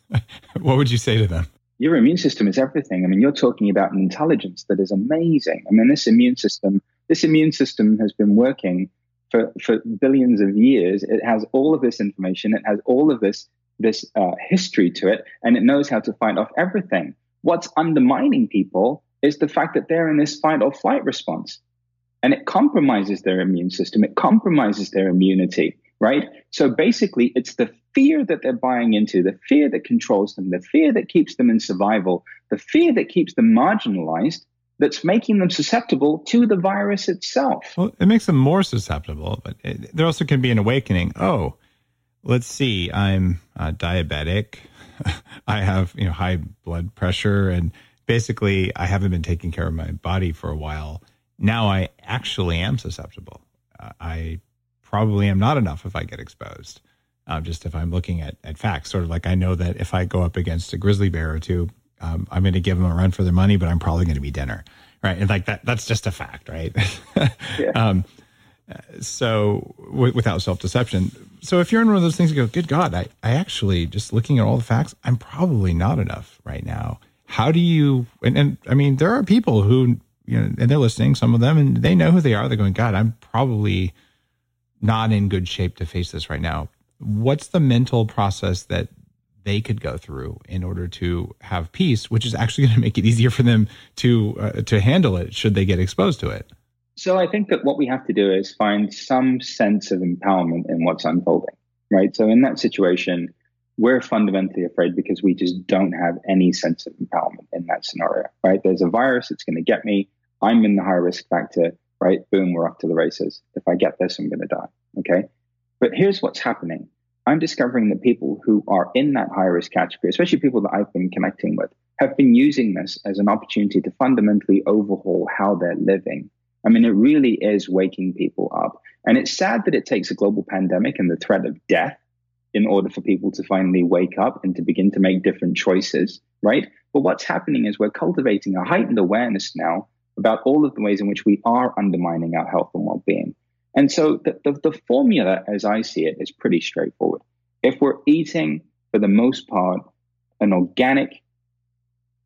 what would you say to them? Your immune system is everything. I mean, you're talking about an intelligence that is amazing. I mean, this immune system, this immune system has been working for, for billions of years. It has all of this information. It has all of this this uh, history to it, and it knows how to fight off everything. What's undermining people is the fact that they're in this fight or flight response, and it compromises their immune system. It compromises their immunity, right? So basically, it's the fear that they're buying into, the fear that controls them, the fear that keeps them in survival, the fear that keeps them marginalized that's making them susceptible to the virus itself. Well, it makes them more susceptible, but it, there also can be an awakening. Oh, let's see, I'm uh, diabetic. I have you know high blood pressure, and basically I haven't been taking care of my body for a while. Now I actually am susceptible. Uh, I probably am not enough if I get exposed. Uh, just if I'm looking at, at facts, sort of like I know that if I go up against a grizzly bear or two, um, I'm going to give them a run for their money, but I'm probably going to be dinner, right? And like that, that's just a fact, right? yeah. um, so w- without self deception. So if you're in one of those things, you go, good God, I, I actually just looking at all the facts, I'm probably not enough right now. How do you, and, and I mean, there are people who, you know, and they're listening, some of them, and they know who they are. They're going, God, I'm probably not in good shape to face this right now. What's the mental process that they could go through in order to have peace, which is actually going to make it easier for them to uh, to handle it should they get exposed to it. So I think that what we have to do is find some sense of empowerment in what's unfolding, right? So in that situation, we're fundamentally afraid because we just don't have any sense of empowerment in that scenario, right? There's a virus that's going to get me. I'm in the high risk factor, right? Boom, we're off to the races. If I get this, I'm going to die. Okay. But here's what's happening I'm discovering that people who are in that high risk category, especially people that I've been connecting with, have been using this as an opportunity to fundamentally overhaul how they're living. I mean, it really is waking people up. And it's sad that it takes a global pandemic and the threat of death in order for people to finally wake up and to begin to make different choices, right? But what's happening is we're cultivating a heightened awareness now about all of the ways in which we are undermining our health and well being. And so the, the, the, formula, as I see it, is pretty straightforward. If we're eating, for the most part, an organic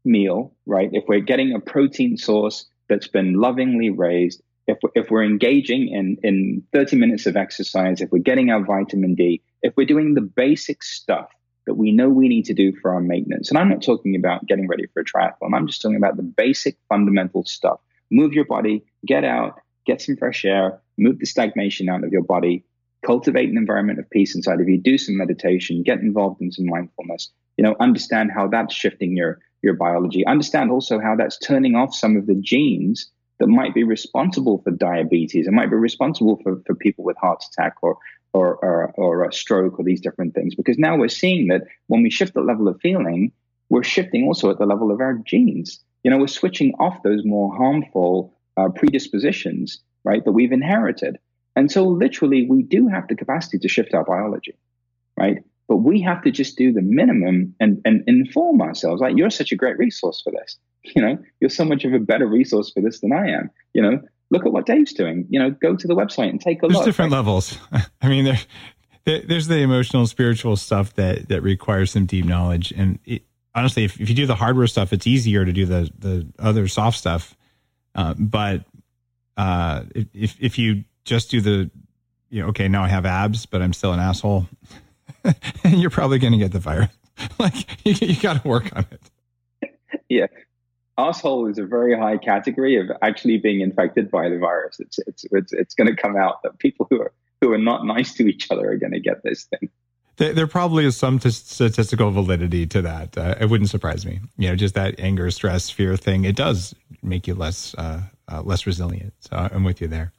meal, right? If we're getting a protein source that's been lovingly raised, if we're, if we're engaging in, in 30 minutes of exercise, if we're getting our vitamin D, if we're doing the basic stuff that we know we need to do for our maintenance, and I'm not talking about getting ready for a triathlon, I'm just talking about the basic fundamental stuff. Move your body, get out, get some fresh air, move the stagnation out of your body, cultivate an environment of peace inside of you, do some meditation, get involved in some mindfulness, you know, understand how that's shifting your, your biology, understand also how that's turning off some of the genes that might be responsible for diabetes, it might be responsible for, for people with heart attack or, or, or, or a stroke or these different things. Because now we're seeing that when we shift the level of feeling, we're shifting also at the level of our genes. You know, we're switching off those more harmful uh, predispositions, right, that we've inherited. And so, literally, we do have the capacity to shift our biology, right? But we have to just do the minimum and, and inform ourselves. Like, you're such a great resource for this. You know, you're so much of a better resource for this than I am. You know, look at what Dave's doing. You know, go to the website and take a there's look. There's different levels. I mean, there, there, there's the emotional, spiritual stuff that that requires some deep knowledge. And it, honestly, if, if you do the hardware stuff, it's easier to do the the other soft stuff. Uh, but uh, if if you just do the, you know, okay, now I have abs, but I'm still an asshole, you're probably going to get the virus. like you, you got to work on it. Yeah, asshole is a very high category of actually being infected by the virus. It's it's it's, it's going to come out that people who are who are not nice to each other are going to get this thing. There, there probably is some t- statistical validity to that. Uh, it wouldn't surprise me. You know, just that anger, stress, fear thing. It does make you less uh, uh, less resilient. So I'm with you there.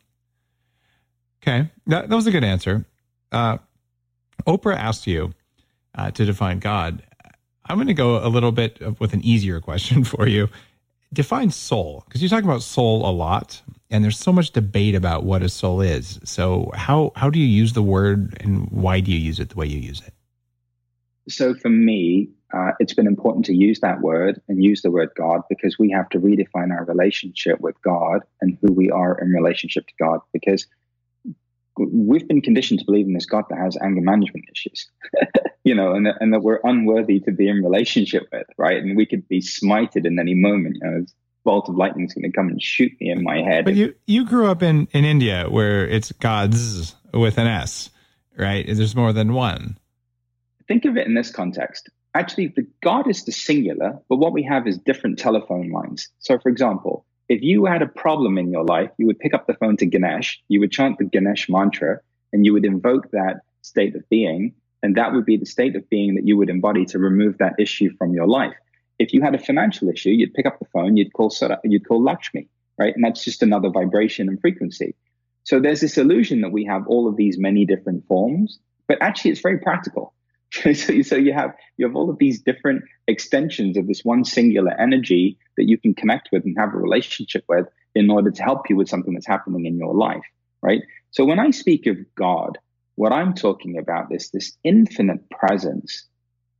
Okay, that, that was a good answer. Uh, Oprah asked you uh, to define God. I'm going to go a little bit with an easier question for you. Define soul, because you talk about soul a lot, and there's so much debate about what a soul is. So, how how do you use the word, and why do you use it the way you use it? So, for me, uh, it's been important to use that word and use the word God because we have to redefine our relationship with God and who we are in relationship to God. Because we've been conditioned to believe in this God that has anger management issues, you know, and, and that we're unworthy to be in relationship with, right? And we could be smited in any moment. You know, bolt of lightning is going to come and shoot me in my head. But you you grew up in in India where it's gods with an S, right? There's more than one. Think of it in this context. Actually, the God is the singular, but what we have is different telephone lines. So, for example, if you had a problem in your life, you would pick up the phone to Ganesh, you would chant the Ganesh mantra, and you would invoke that state of being. And that would be the state of being that you would embody to remove that issue from your life. If you had a financial issue, you'd pick up the phone, you'd call you'd call Lakshmi, right? And that's just another vibration and frequency. So there's this illusion that we have all of these many different forms, but actually it's very practical. so, so you have you have all of these different extensions of this one singular energy that you can connect with and have a relationship with in order to help you with something that's happening in your life, right? So when I speak of God, what I'm talking about is this infinite presence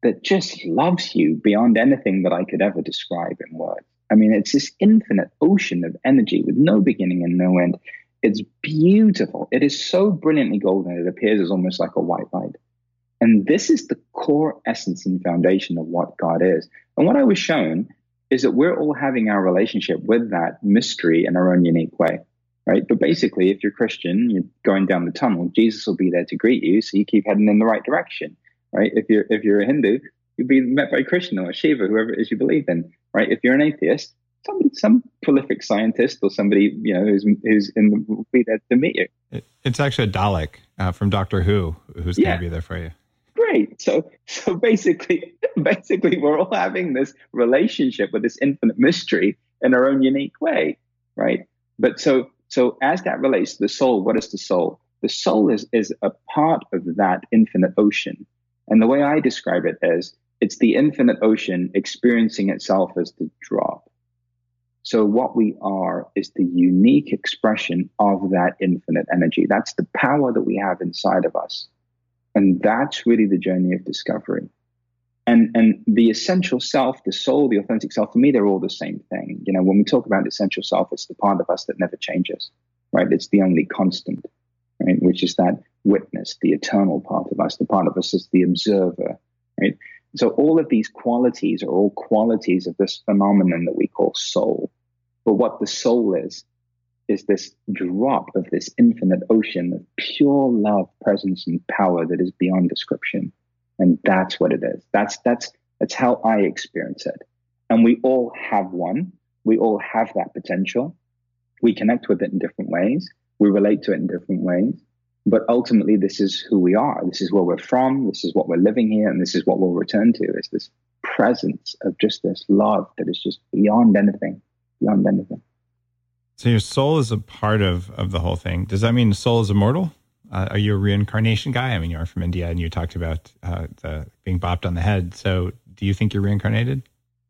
that just loves you beyond anything that I could ever describe in words. I mean, it's this infinite ocean of energy with no beginning and no end. It's beautiful. It is so brilliantly golden, it appears as almost like a white light. And this is the core essence and foundation of what God is. And what I was shown is that we're all having our relationship with that mystery in our own unique way, right? But basically, if you're Christian, you're going down the tunnel, Jesus will be there to greet you, so you keep heading in the right direction, right? If you're if you're a Hindu, you'll be met by Krishna or Shiva, whoever it is you believe in, right? If you're an atheist, some some prolific scientist or somebody you know who's who's in the, will be there to meet you. It, it's actually a Dalek uh, from Doctor Who who's yeah. going to be there for you So so basically basically we're all having this relationship with this infinite mystery in our own unique way, right? But so so as that relates to the soul, what is the soul? The soul is is a part of that infinite ocean. And the way I describe it is it's the infinite ocean experiencing itself as the drop. So what we are is the unique expression of that infinite energy. That's the power that we have inside of us. And that's really the journey of discovery. And, and the essential self, the soul, the authentic self, for me, they're all the same thing. You know, when we talk about essential self, it's the part of us that never changes, right? It's the only constant, right? Which is that witness, the eternal part of us, the part of us is the observer, right? So all of these qualities are all qualities of this phenomenon that we call soul. But what the soul is, is this drop of this infinite ocean of pure love, presence, and power that is beyond description. And that's what it is. That's that's that's how I experience it. And we all have one. We all have that potential. We connect with it in different ways. We relate to it in different ways. But ultimately, this is who we are. This is where we're from. This is what we're living here. And this is what we'll return to is this presence of just this love that is just beyond anything, beyond anything. So your soul is a part of of the whole thing. Does that mean the soul is immortal? Uh, are you a reincarnation guy? I mean, you are from India, and you talked about uh, the being bopped on the head. So, do you think you're reincarnated?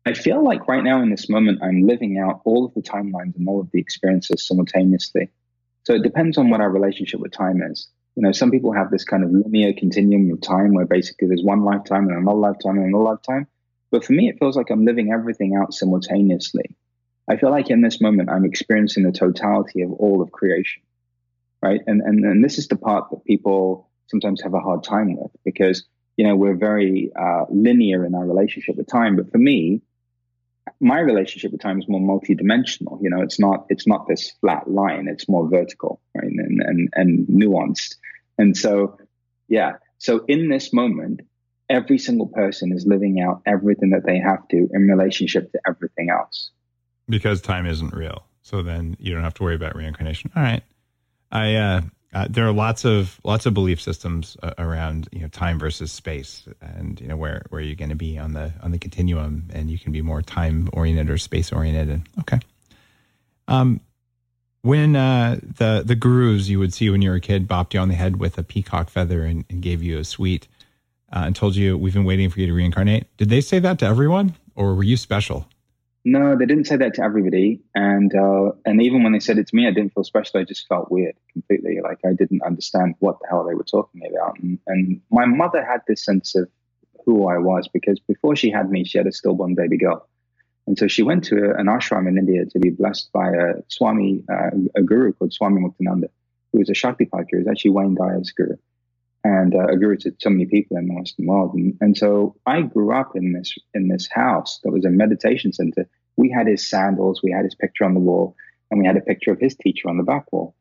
I feel like right now in this moment, I'm living out all of the timelines and all of the experiences simultaneously. So it depends on what our relationship with time is. You know, some people have this kind of linear continuum of time where basically there's one lifetime and another lifetime and another lifetime. But for me, it feels like I'm living everything out simultaneously. I feel like in this moment, I'm experiencing the totality of all of creation, right? And, and, and this is the part that people sometimes have a hard time with because, you know, we're very uh, linear in our relationship with time. But for me, my relationship with time is more multidimensional. You know, it's not it's not this flat line. It's more vertical, right, and and and nuanced. And so, yeah. So in this moment, every single person is living out everything that they have to in relationship to everything else. Because time isn't real, so then you don't have to worry about reincarnation. All right. I uh, uh, there are lots of lots of belief systems uh, around you know time versus space, and you know where where you're going to be on the on the continuum, and you can be more time oriented or space oriented. Okay, um, when uh, the the gurus you would see when you were a kid bopped you on the head with a peacock feather and, and gave you a sweet uh, and told you we've been waiting for you to reincarnate, did they say that to everyone, or were you special? No, they didn't say that to everybody, and uh, and even when they said it to me, I didn't feel special. I just felt weird completely. Like I didn't understand what the hell they were talking about. And, and my mother had this sense of who I was because before she had me, she had a stillborn baby girl, and so she went to an ashram in India to be blessed by a Swami, uh, a guru called Swami Muktananda, who was a Shaktipat guru. He was actually Wayne Dyer's guru and uh, a guru to so many people in the Western world. And, and so I grew up in this in this house that was a meditation center. We had his sandals, we had his picture on the wall, and we had a picture of his teacher on the back wall.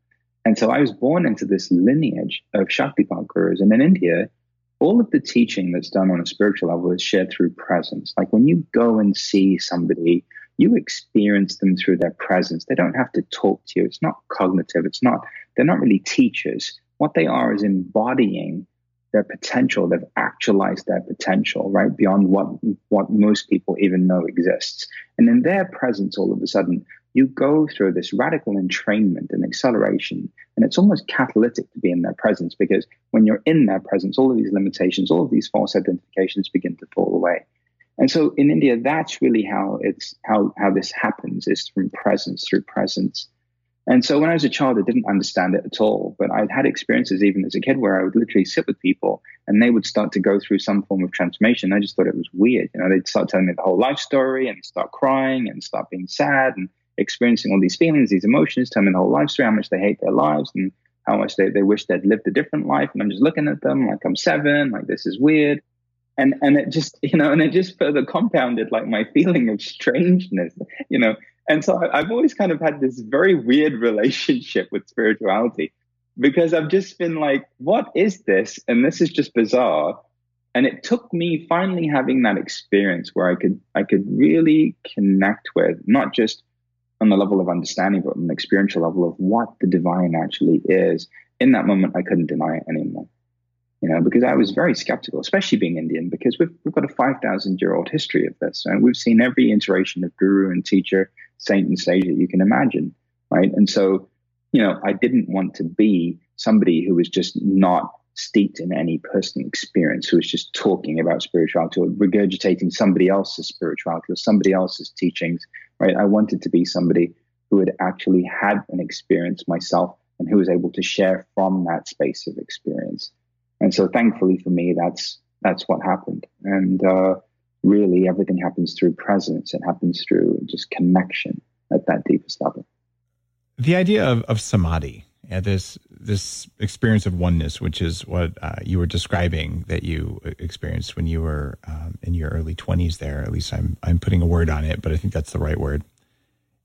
And so I was born into this lineage of Shaktipat gurus. And in India, all of the teaching that's done on a spiritual level is shared through presence. Like when you go and see somebody, you experience them through their presence. They don't have to talk to you. It's not cognitive. It's not, they're not really teachers what they are is embodying their potential. They've actualized their potential, right? Beyond what, what most people even know exists. And in their presence, all of a sudden, you go through this radical entrainment and acceleration. And it's almost catalytic to be in their presence because when you're in their presence, all of these limitations, all of these false identifications begin to fall away. And so in India, that's really how it's how how this happens is from presence through presence. And so when I was a child, I didn't understand it at all. But I'd had experiences even as a kid where I would literally sit with people and they would start to go through some form of transformation. I just thought it was weird. You know, they'd start telling me the whole life story and start crying and start being sad and experiencing all these feelings, these emotions, telling me the whole life story, how much they hate their lives and how much they, they wish they'd lived a different life. And I'm just looking at them like I'm seven, like this is weird. And and it just, you know, and it just further compounded like my feeling of strangeness, you know, and so I've always kind of had this very weird relationship with spirituality because I've just been like, what is this? And this is just bizarre. And it took me finally having that experience where I could I could really connect with not just on the level of understanding, but on an experiential level of what the divine actually is. In that moment, I couldn't deny it anymore you know, because I was very skeptical, especially being Indian, because we've, we've got a 5,000 year old history of this. And we've seen every iteration of guru and teacher, saint and sage that you can imagine, right? And so, you know, I didn't want to be somebody who was just not steeped in any personal experience, who was just talking about spirituality or regurgitating somebody else's spirituality or somebody else's teachings, right? I wanted to be somebody who had actually had an experience myself and who was able to share from that space of experience. And so thankfully for me, that's, that's what happened. And, uh, really everything happens through presence. It happens through just connection at that deepest level. The idea of, of samadhi, this this experience of oneness, which is what uh, you were describing that you experienced when you were um, in your early twenties. There, at least I'm I'm putting a word on it, but I think that's the right word.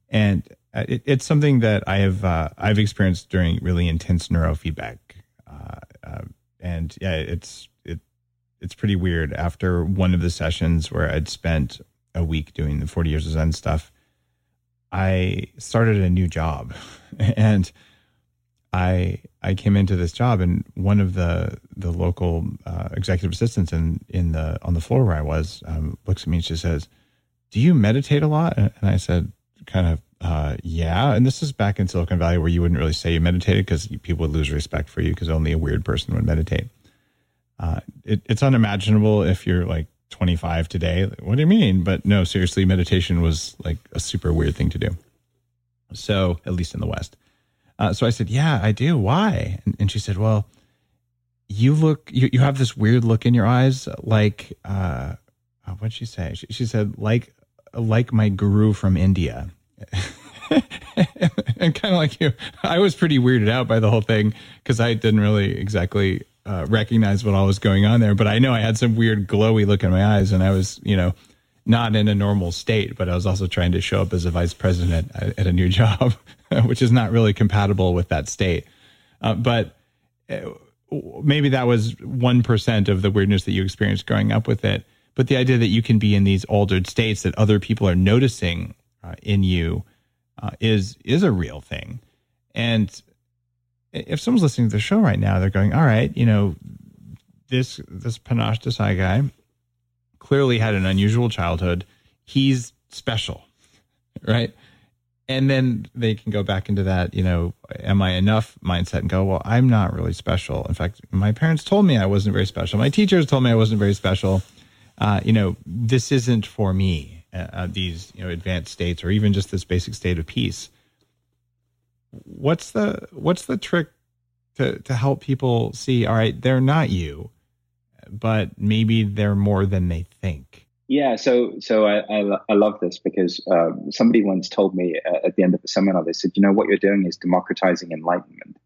And uh, it, it's something that I have uh, I've experienced during really intense neurofeedback, uh, uh, and yeah, it's it's pretty weird. After one of the sessions where I'd spent a week doing the 40 years of Zen stuff, I started a new job and I I came into this job and one of the the local uh, executive assistants in in the on the floor where I was um, looks at me and she says, "Do you meditate a lot?" And I said, kind of uh, yeah. And this is back in Silicon Valley where you wouldn't really say you meditated because people would lose respect for you because only a weird person would meditate. Uh, it, it's unimaginable if you're like 25 today. What do you mean? But no, seriously, meditation was like a super weird thing to do. So, at least in the West. Uh, so I said, Yeah, I do. Why? And, and, she said, Well, you look, you, you have this weird look in your eyes, like, uh, uh what'd she say? She, she said, like, like my guru from India. and kind of like you, I was pretty weirded out by the whole thing because I didn't really exactly uh, recognize what all was going on there. But I know I had some weird glowy look in my eyes, and I was, you know, not in a normal state. But I was also trying to show up as a vice president at, at a new job, which is not really compatible with that state. Uh, but uh, maybe that was one percent of the weirdness that you experienced growing up with it. But the idea that you can be in these altered states that other people are noticing uh, in you uh, is is a real thing. And if someone's listening to the show right now, they're going, "All right, you know, this this Panache Desai guy clearly had an unusual childhood. He's special, right?" And then they can go back into that, you know, am I enough mindset and go, well, I'm not really special. In fact, my parents told me I wasn't very special. My teachers told me I wasn't very special. Uh, you know, this isn't for me uh, uh, these you know advanced states or even just this basic state of peace what's the what's the trick to to help people see all right they're not you but maybe they're more than they think? Yeah so so i i, I love this because uh, somebody once told me uh, at the end of the seminar they said you know what you're doing is democratizing enlightenment.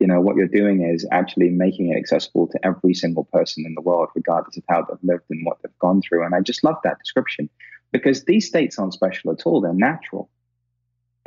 You know what you're doing is actually making it accessible to every single person in the world regardless of how they've lived and what they've gone through. And i just love that description because these states aren't special at all, they're natural.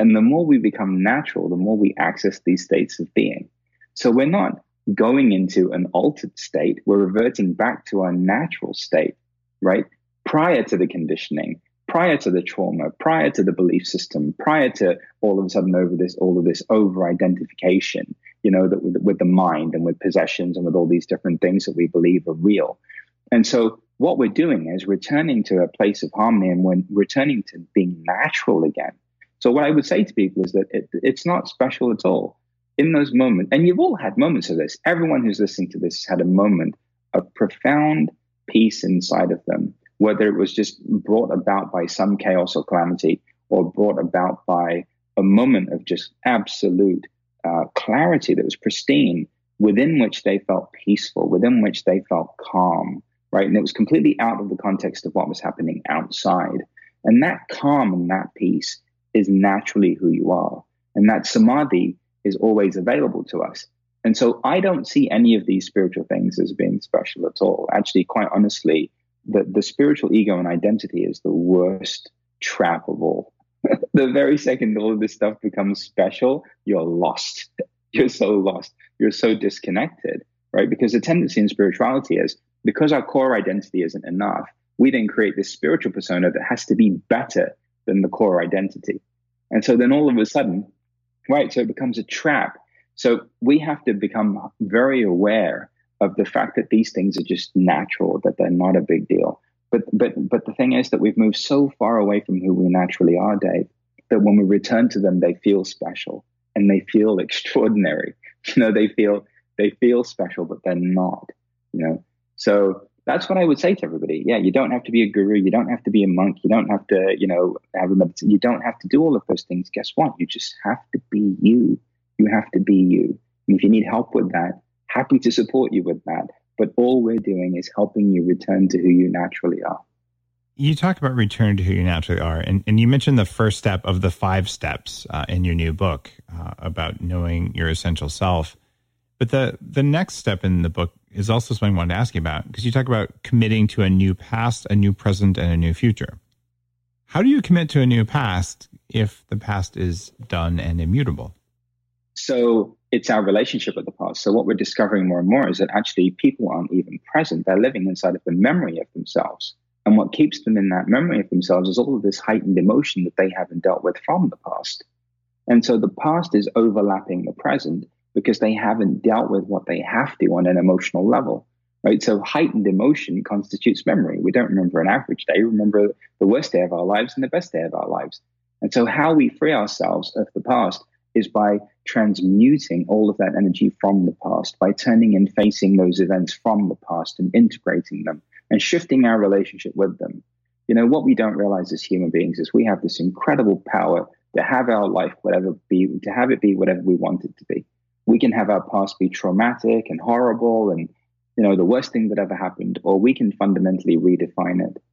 And the more we become natural, the more we access these states of being. So we're not going into an altered state, we're reverting back to our natural state, right? Prior to the conditioning, prior to the trauma, prior to the belief system, prior to all of a sudden over this, all of this over identification, you know, that with, with the mind and with possessions and with all these different things that we believe are real. And so what we're doing is returning to a place of harmony and when returning to being natural again. So what I would say to people is that it, it's not special at all. In those moments, and you've all had moments of this. Everyone who's listening to this had a moment of profound peace inside of them, whether it was just brought about by some chaos or calamity, or brought about by a moment of just absolute uh, clarity that was pristine, within which they felt peaceful, within which they felt calm, right? And it was completely out of the context of what was happening outside. And that calm and that peace is naturally who you are. And that samadhi is always available to us. And so I don't see any of these spiritual things as being special at all. Actually, quite honestly, the, the spiritual ego and identity is the worst trap of all. the very second all of this stuff becomes special, you're lost. You're so lost. You're so disconnected, right? Because the tendency in spirituality is because our core identity isn't enough, we then create this spiritual persona that has to be better than the core identity. And so then all of a sudden, right, so it becomes a trap. So we have to become very aware of the fact that these things are just natural, that they're not a big deal. But but but the thing is that we've moved so far away from who we naturally are, Dave, that when we return to them, they feel special and they feel extraordinary. You know, they feel they feel special, but they're not. You know, so that's what I would say to everybody. Yeah, you don't have to be a guru. You don't have to be a monk. You don't have to, you know, have a meditation. You don't have to do all of those things. Guess what? You just have to be you. You have to be you. And if you need help with that, happy to support you with that. But all we're doing is helping you return to who you naturally are. You talk about return to who you naturally are, and, and you mentioned the first step of the five steps uh, in your new book uh, about knowing your essential self. But the the next step in the book is also something I wanted to ask you about because you talk about committing to a new past, a new present, and a new future. How do you commit to a new past if the past is done and immutable? So it's our relationship with the past. So what we're discovering more and more is that actually people aren't even present. They're living inside of the memory of themselves. And what keeps them in that memory of themselves is all of this heightened emotion that they haven't dealt with from the past. And so the past is overlapping the present because they haven't dealt with what they have to on an emotional level. Right. So heightened emotion constitutes memory. We don't remember an average day. We remember the worst day of our lives and the best day of our lives. And so, how we free ourselves of the past is by transmuting all of that energy from the past, by turning and facing those events from the past and integrating them and shifting our relationship with them. You know, what we don't realize as human beings is we have this incredible power to have our life whatever be to have it be whatever we want it to be. We can have our past be traumatic and horrible and you know the worst thing that ever happened, or we can fundamentally redefine it.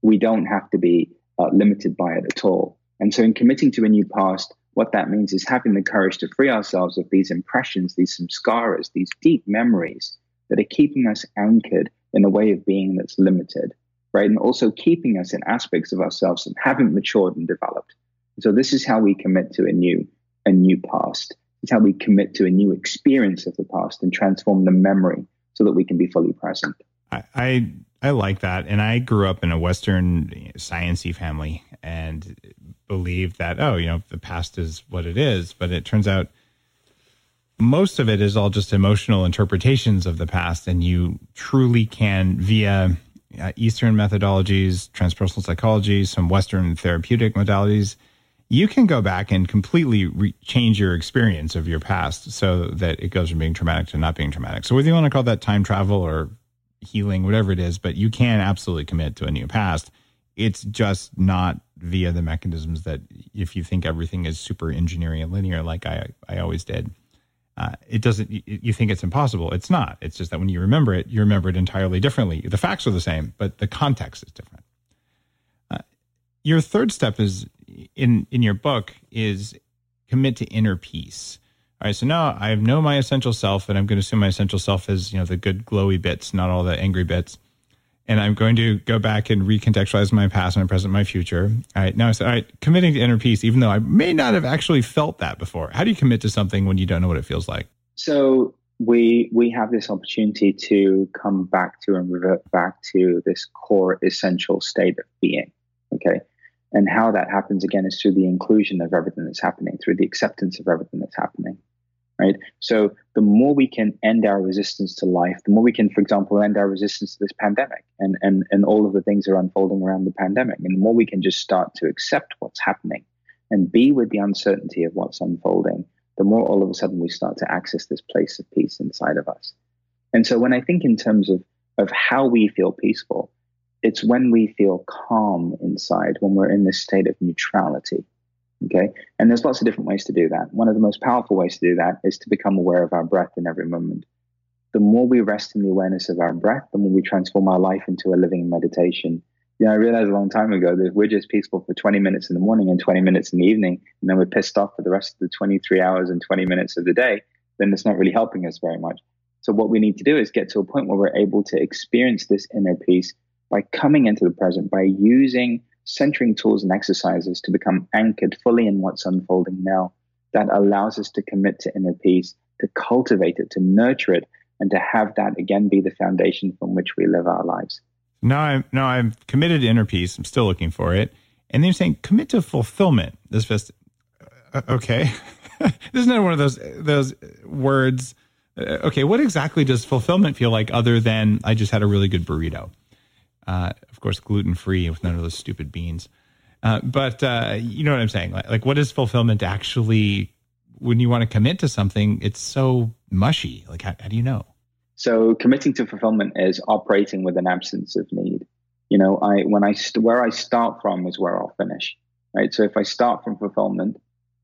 We don't have to be uh, limited by it at all. And so, in committing to a new past, what that means is having the courage to free ourselves of these impressions, these samskaras, these deep memories that are keeping us anchored in a way of being that's limited, right? And also keeping us in aspects of ourselves that haven't matured and developed. So this is how we commit to a new, a new past. It's how we commit to a new experience of the past and transform the memory so that we can be fully present. I, I, I like that, and I grew up in a Western sciency family and believed that oh, you know, the past is what it is. But it turns out most of it is all just emotional interpretations of the past, and you truly can via uh, Eastern methodologies, transpersonal psychology, some Western therapeutic modalities you can go back and completely re- change your experience of your past so that it goes from being traumatic to not being traumatic. So whether you want to call that time travel or healing, whatever it is, but you can absolutely commit to a new past. It's just not via the mechanisms that if you think everything is super engineering and linear, like I, I always did, uh, it doesn't, you, you think it's impossible. It's not. It's just that when you remember it, you remember it entirely differently. The facts are the same, but the context is different. Uh, your third step is in in your book is commit to inner peace. All right, so now I know my essential self, and I'm going to assume my essential self is you know the good glowy bits, not all the angry bits. And I'm going to go back and recontextualize my past, my present, my future. All right, now I said, all right, committing to inner peace, even though I may not have actually felt that before. How do you commit to something when you don't know what it feels like? So we we have this opportunity to come back to and revert back to this core essential state of being. Okay, and how that happens again is through the inclusion of everything that's happening, through the acceptance of everything that's happening. Right. So the more we can end our resistance to life, the more we can, for example, end our resistance to this pandemic and, and, and all of the things that are unfolding around the pandemic. And the more we can just start to accept what's happening and be with the uncertainty of what's unfolding, the more all of a sudden we start to access this place of peace inside of us. And so when I think in terms of, of how we feel peaceful, it's when we feel calm inside, when we're in this state of neutrality. Okay. And there's lots of different ways to do that. One of the most powerful ways to do that is to become aware of our breath in every moment. The more we rest in the awareness of our breath, the more we transform our life into a living meditation. You know, I realized a long time ago that we're just peaceful for 20 minutes in the morning and 20 minutes in the evening, and then we're pissed off for the rest of the 23 hours and 20 minutes of the day, then it's not really helping us very much. So what we need to do is get to a point where we're able to experience this inner peace by coming into the present, by using centering tools and exercises to become anchored fully in what's unfolding now, that allows us to commit to inner peace, to cultivate it, to nurture it, and to have that again be the foundation from which we live our lives. Now I'm now I'm committed to inner peace. I'm still looking for it. And then you're saying commit to fulfillment. This just uh, okay. This Isn't that one of those those words? Uh, okay, what exactly does fulfillment feel like other than I just had a really good burrito? Uh, of course, gluten free with none of those stupid beans. Uh, but uh, you know what I'm saying? Like, like, what is fulfillment actually? When you want to commit to something, it's so mushy. Like, how, how do you know? So, committing to fulfillment is operating with an absence of need. You know, I when I st- where I start from is where I'll finish. Right. So, if I start from fulfillment,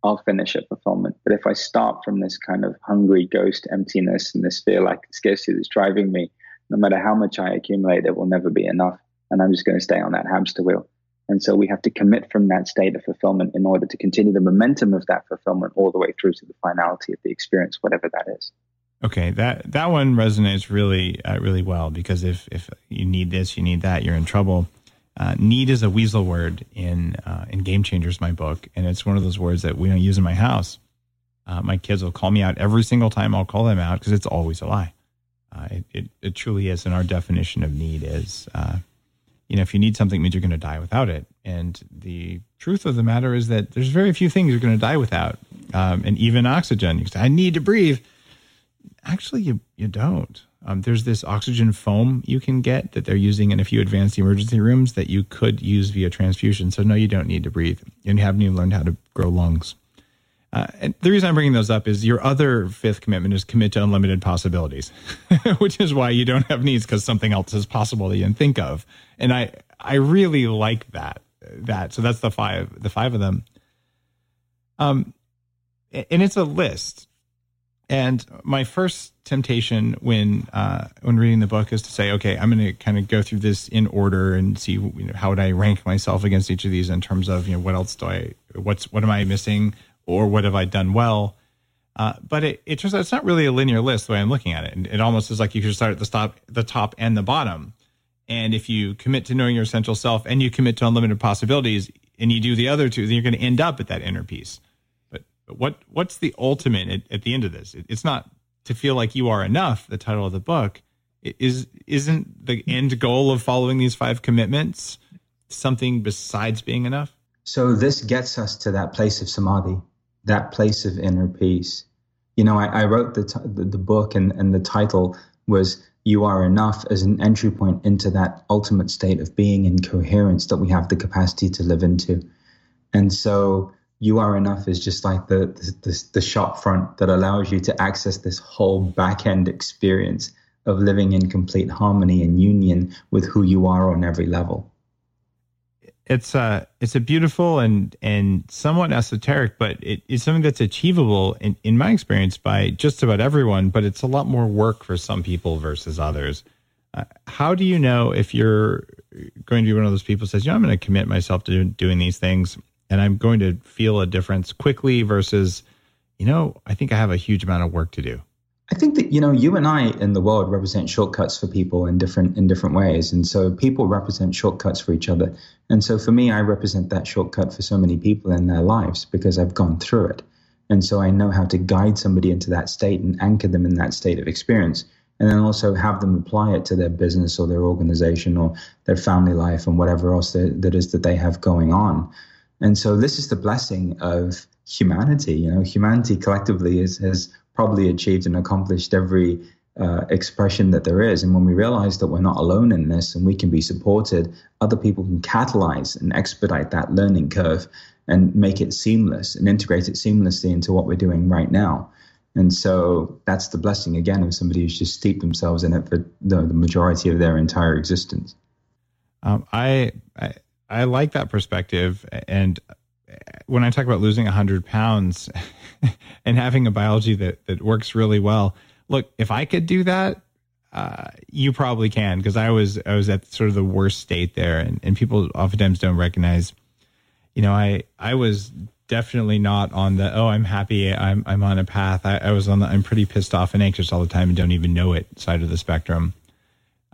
I'll finish at fulfillment. But if I start from this kind of hungry ghost emptiness and this fear like scarcity that's driving me, no matter how much I accumulate, it will never be enough. And I'm just going to stay on that hamster wheel. And so we have to commit from that state of fulfillment in order to continue the momentum of that fulfillment all the way through to the finality of the experience, whatever that is. Okay, that that one resonates really uh, really well because if if you need this, you need that, you're in trouble. Uh, need is a weasel word in uh, in Game Changers, my book, and it's one of those words that we don't use in my house. Uh, my kids will call me out every single time I'll call them out because it's always a lie. Uh, it, it, it, truly is. And our definition of need is, uh, you know, if you need something, it means you're going to die without it. And the truth of the matter is that there's very few things you're going to die without. Um, and even oxygen, you say, I need to breathe. Actually, you, you don't. Um, there's this oxygen foam you can get that they're using in a few advanced emergency rooms that you could use via transfusion. So, no, you don't need to breathe. And you haven't even learned how to grow lungs. Uh, and the reason I'm bringing those up is your other fifth commitment is commit to unlimited possibilities, which is why you don't have needs because something else is possible that you didn't think of. And I, I really like that. That so that's the five, the five of them. Um, and it's a list. And my first temptation when uh, when reading the book is to say, okay, I'm going to kind of go through this in order and see you know, how would I rank myself against each of these in terms of you know what else do I what's what am I missing or what have I done well. Uh, but it, it turns out it's not really a linear list the way I'm looking at it. And it almost is like you should start at the top, the top and the bottom. And if you commit to knowing your essential self and you commit to unlimited possibilities and you do the other two, then you're going to end up at that inner peace. But, but what what's the ultimate at, at the end of this? It, it's not to feel like you are enough. The title of the book is isn't the end goal of following these five commitments something besides being enough. So this gets us to that place of samadhi that place of inner peace. You know, I, I wrote the, t- the, the book, and, and the title was "You Are Enough" as an entry point into that ultimate state of being and coherence that we have the capacity to live into. And so, "You Are Enough" is just like the the, the shop front that allows you to access this whole back end experience of living in complete harmony and union with who you are on every level it's a it's a beautiful and and somewhat esoteric, but it is something that's achievable in, in my experience by just about everyone. But it's a lot more work for some people versus others. Uh, how do you know if you're going to be one of those people says, you know, I'm going to commit myself to doing these things and I'm going to feel a difference quickly versus, you know, I think I have a huge amount of work to do. I think that you know you and I in the world represent shortcuts for people in different in different ways, and so people represent shortcuts for each other. And so for me, I represent that shortcut for so many people in their lives because I've gone through it, and so I know how to guide somebody into that state and anchor them in that state of experience, and then also have them apply it to their business or their organization or their family life and whatever else that, that is that they have going on. And so this is the blessing of humanity. You know, humanity collectively is, has probably achieved and accomplished every uh, expression that there is. And when we realize that we're not alone in this and we can be supported, other people can catalyze and expedite that learning curve and make it seamless and integrate it seamlessly into what we're doing right now. And so that's the blessing again of somebody who's just steeped themselves in it for the, the majority of their entire existence. Um, I, I I like that perspective, and when I talk about losing 100 pounds and having a biology that, that works really well, look, if I could do that, uh, you probably can because I was I was at sort of the worst state there, and, and people oftentimes don't recognize. You know, I I was definitely not on the oh I'm happy I'm I'm on a path. I, I was on the I'm pretty pissed off and anxious all the time and don't even know it side of the spectrum.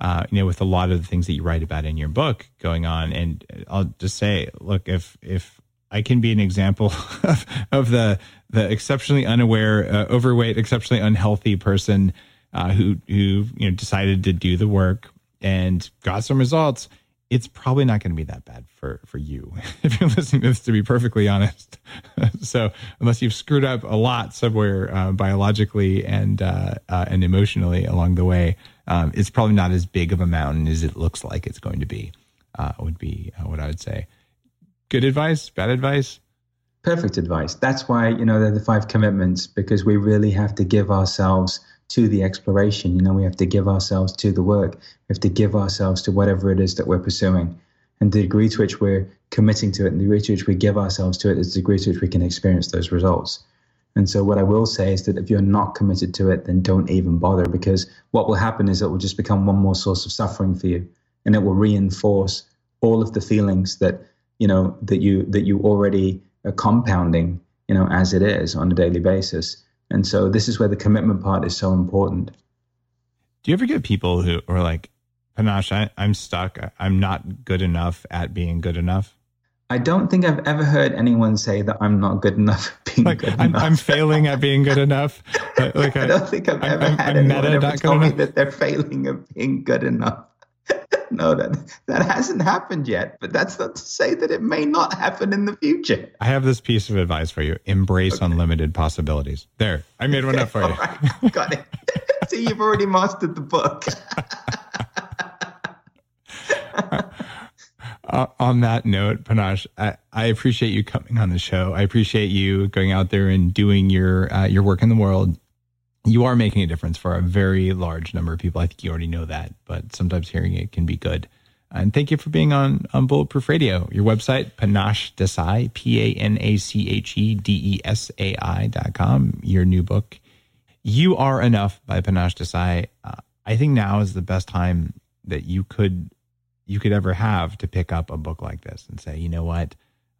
Uh, you know, with a lot of the things that you write about in your book going on, and I'll just say, look, if if I can be an example of, of the the exceptionally unaware, uh, overweight, exceptionally unhealthy person uh, who who you know decided to do the work and got some results. It's probably not going to be that bad for for you if you're listening to this. To be perfectly honest, so unless you've screwed up a lot somewhere uh, biologically and uh, uh, and emotionally along the way, um, it's probably not as big of a mountain as it looks like it's going to be. Uh, would be what I would say good advice, bad advice? Perfect advice. That's why, you know, they're the five commitments because we really have to give ourselves to the exploration. You know, we have to give ourselves to the work. We have to give ourselves to whatever it is that we're pursuing. And the degree to which we're committing to it and the degree to which we give ourselves to it is the degree to which we can experience those results. And so, what I will say is that if you're not committed to it, then don't even bother because what will happen is it will just become one more source of suffering for you and it will reinforce all of the feelings that you know that you that you already are compounding you know as it is on a daily basis and so this is where the commitment part is so important do you ever get people who are like panache I, i'm stuck i'm not good enough at being good enough I don't think I've ever heard anyone say that I'm not good enough at being like, good I'm, enough. I'm failing at being good enough. Like I, I don't think I've ever I'm, had I'm anyone ever tell me that they're failing at being good enough. no, that that hasn't happened yet. But that's not to say that it may not happen in the future. I have this piece of advice for you: embrace okay. unlimited possibilities. There, I made one up for you. Right. Got it. See, you've already mastered the book. uh, on that note, Panache, I, I, appreciate you coming on the show. I appreciate you going out there and doing your uh, your work in the world. You are making a difference for a very large number of people. I think you already know that, but sometimes hearing it can be good. And thank you for being on, on Bulletproof Radio. Your website, Panache Desai, P A N A C H E D E S A I dot com. Your new book, You Are Enough by Panache Desai. Uh, I think now is the best time that you could you could ever have to pick up a book like this and say, you know what,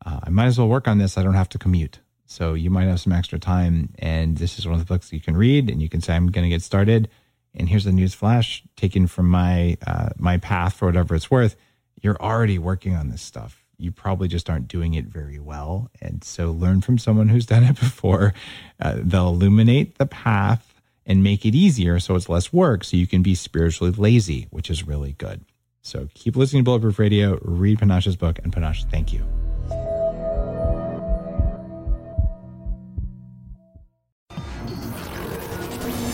uh, I might as well work on this. I don't have to commute. So you might have some extra time, and this is one of the books you can read, and you can say, I'm going to get started. And here's a news flash taken from my uh, my path for whatever it's worth. You're already working on this stuff. You probably just aren't doing it very well. And so learn from someone who's done it before. Uh, they'll illuminate the path and make it easier so it's less work so you can be spiritually lazy which is really good. So keep listening to bulletproof radio read panache's book and panache thank you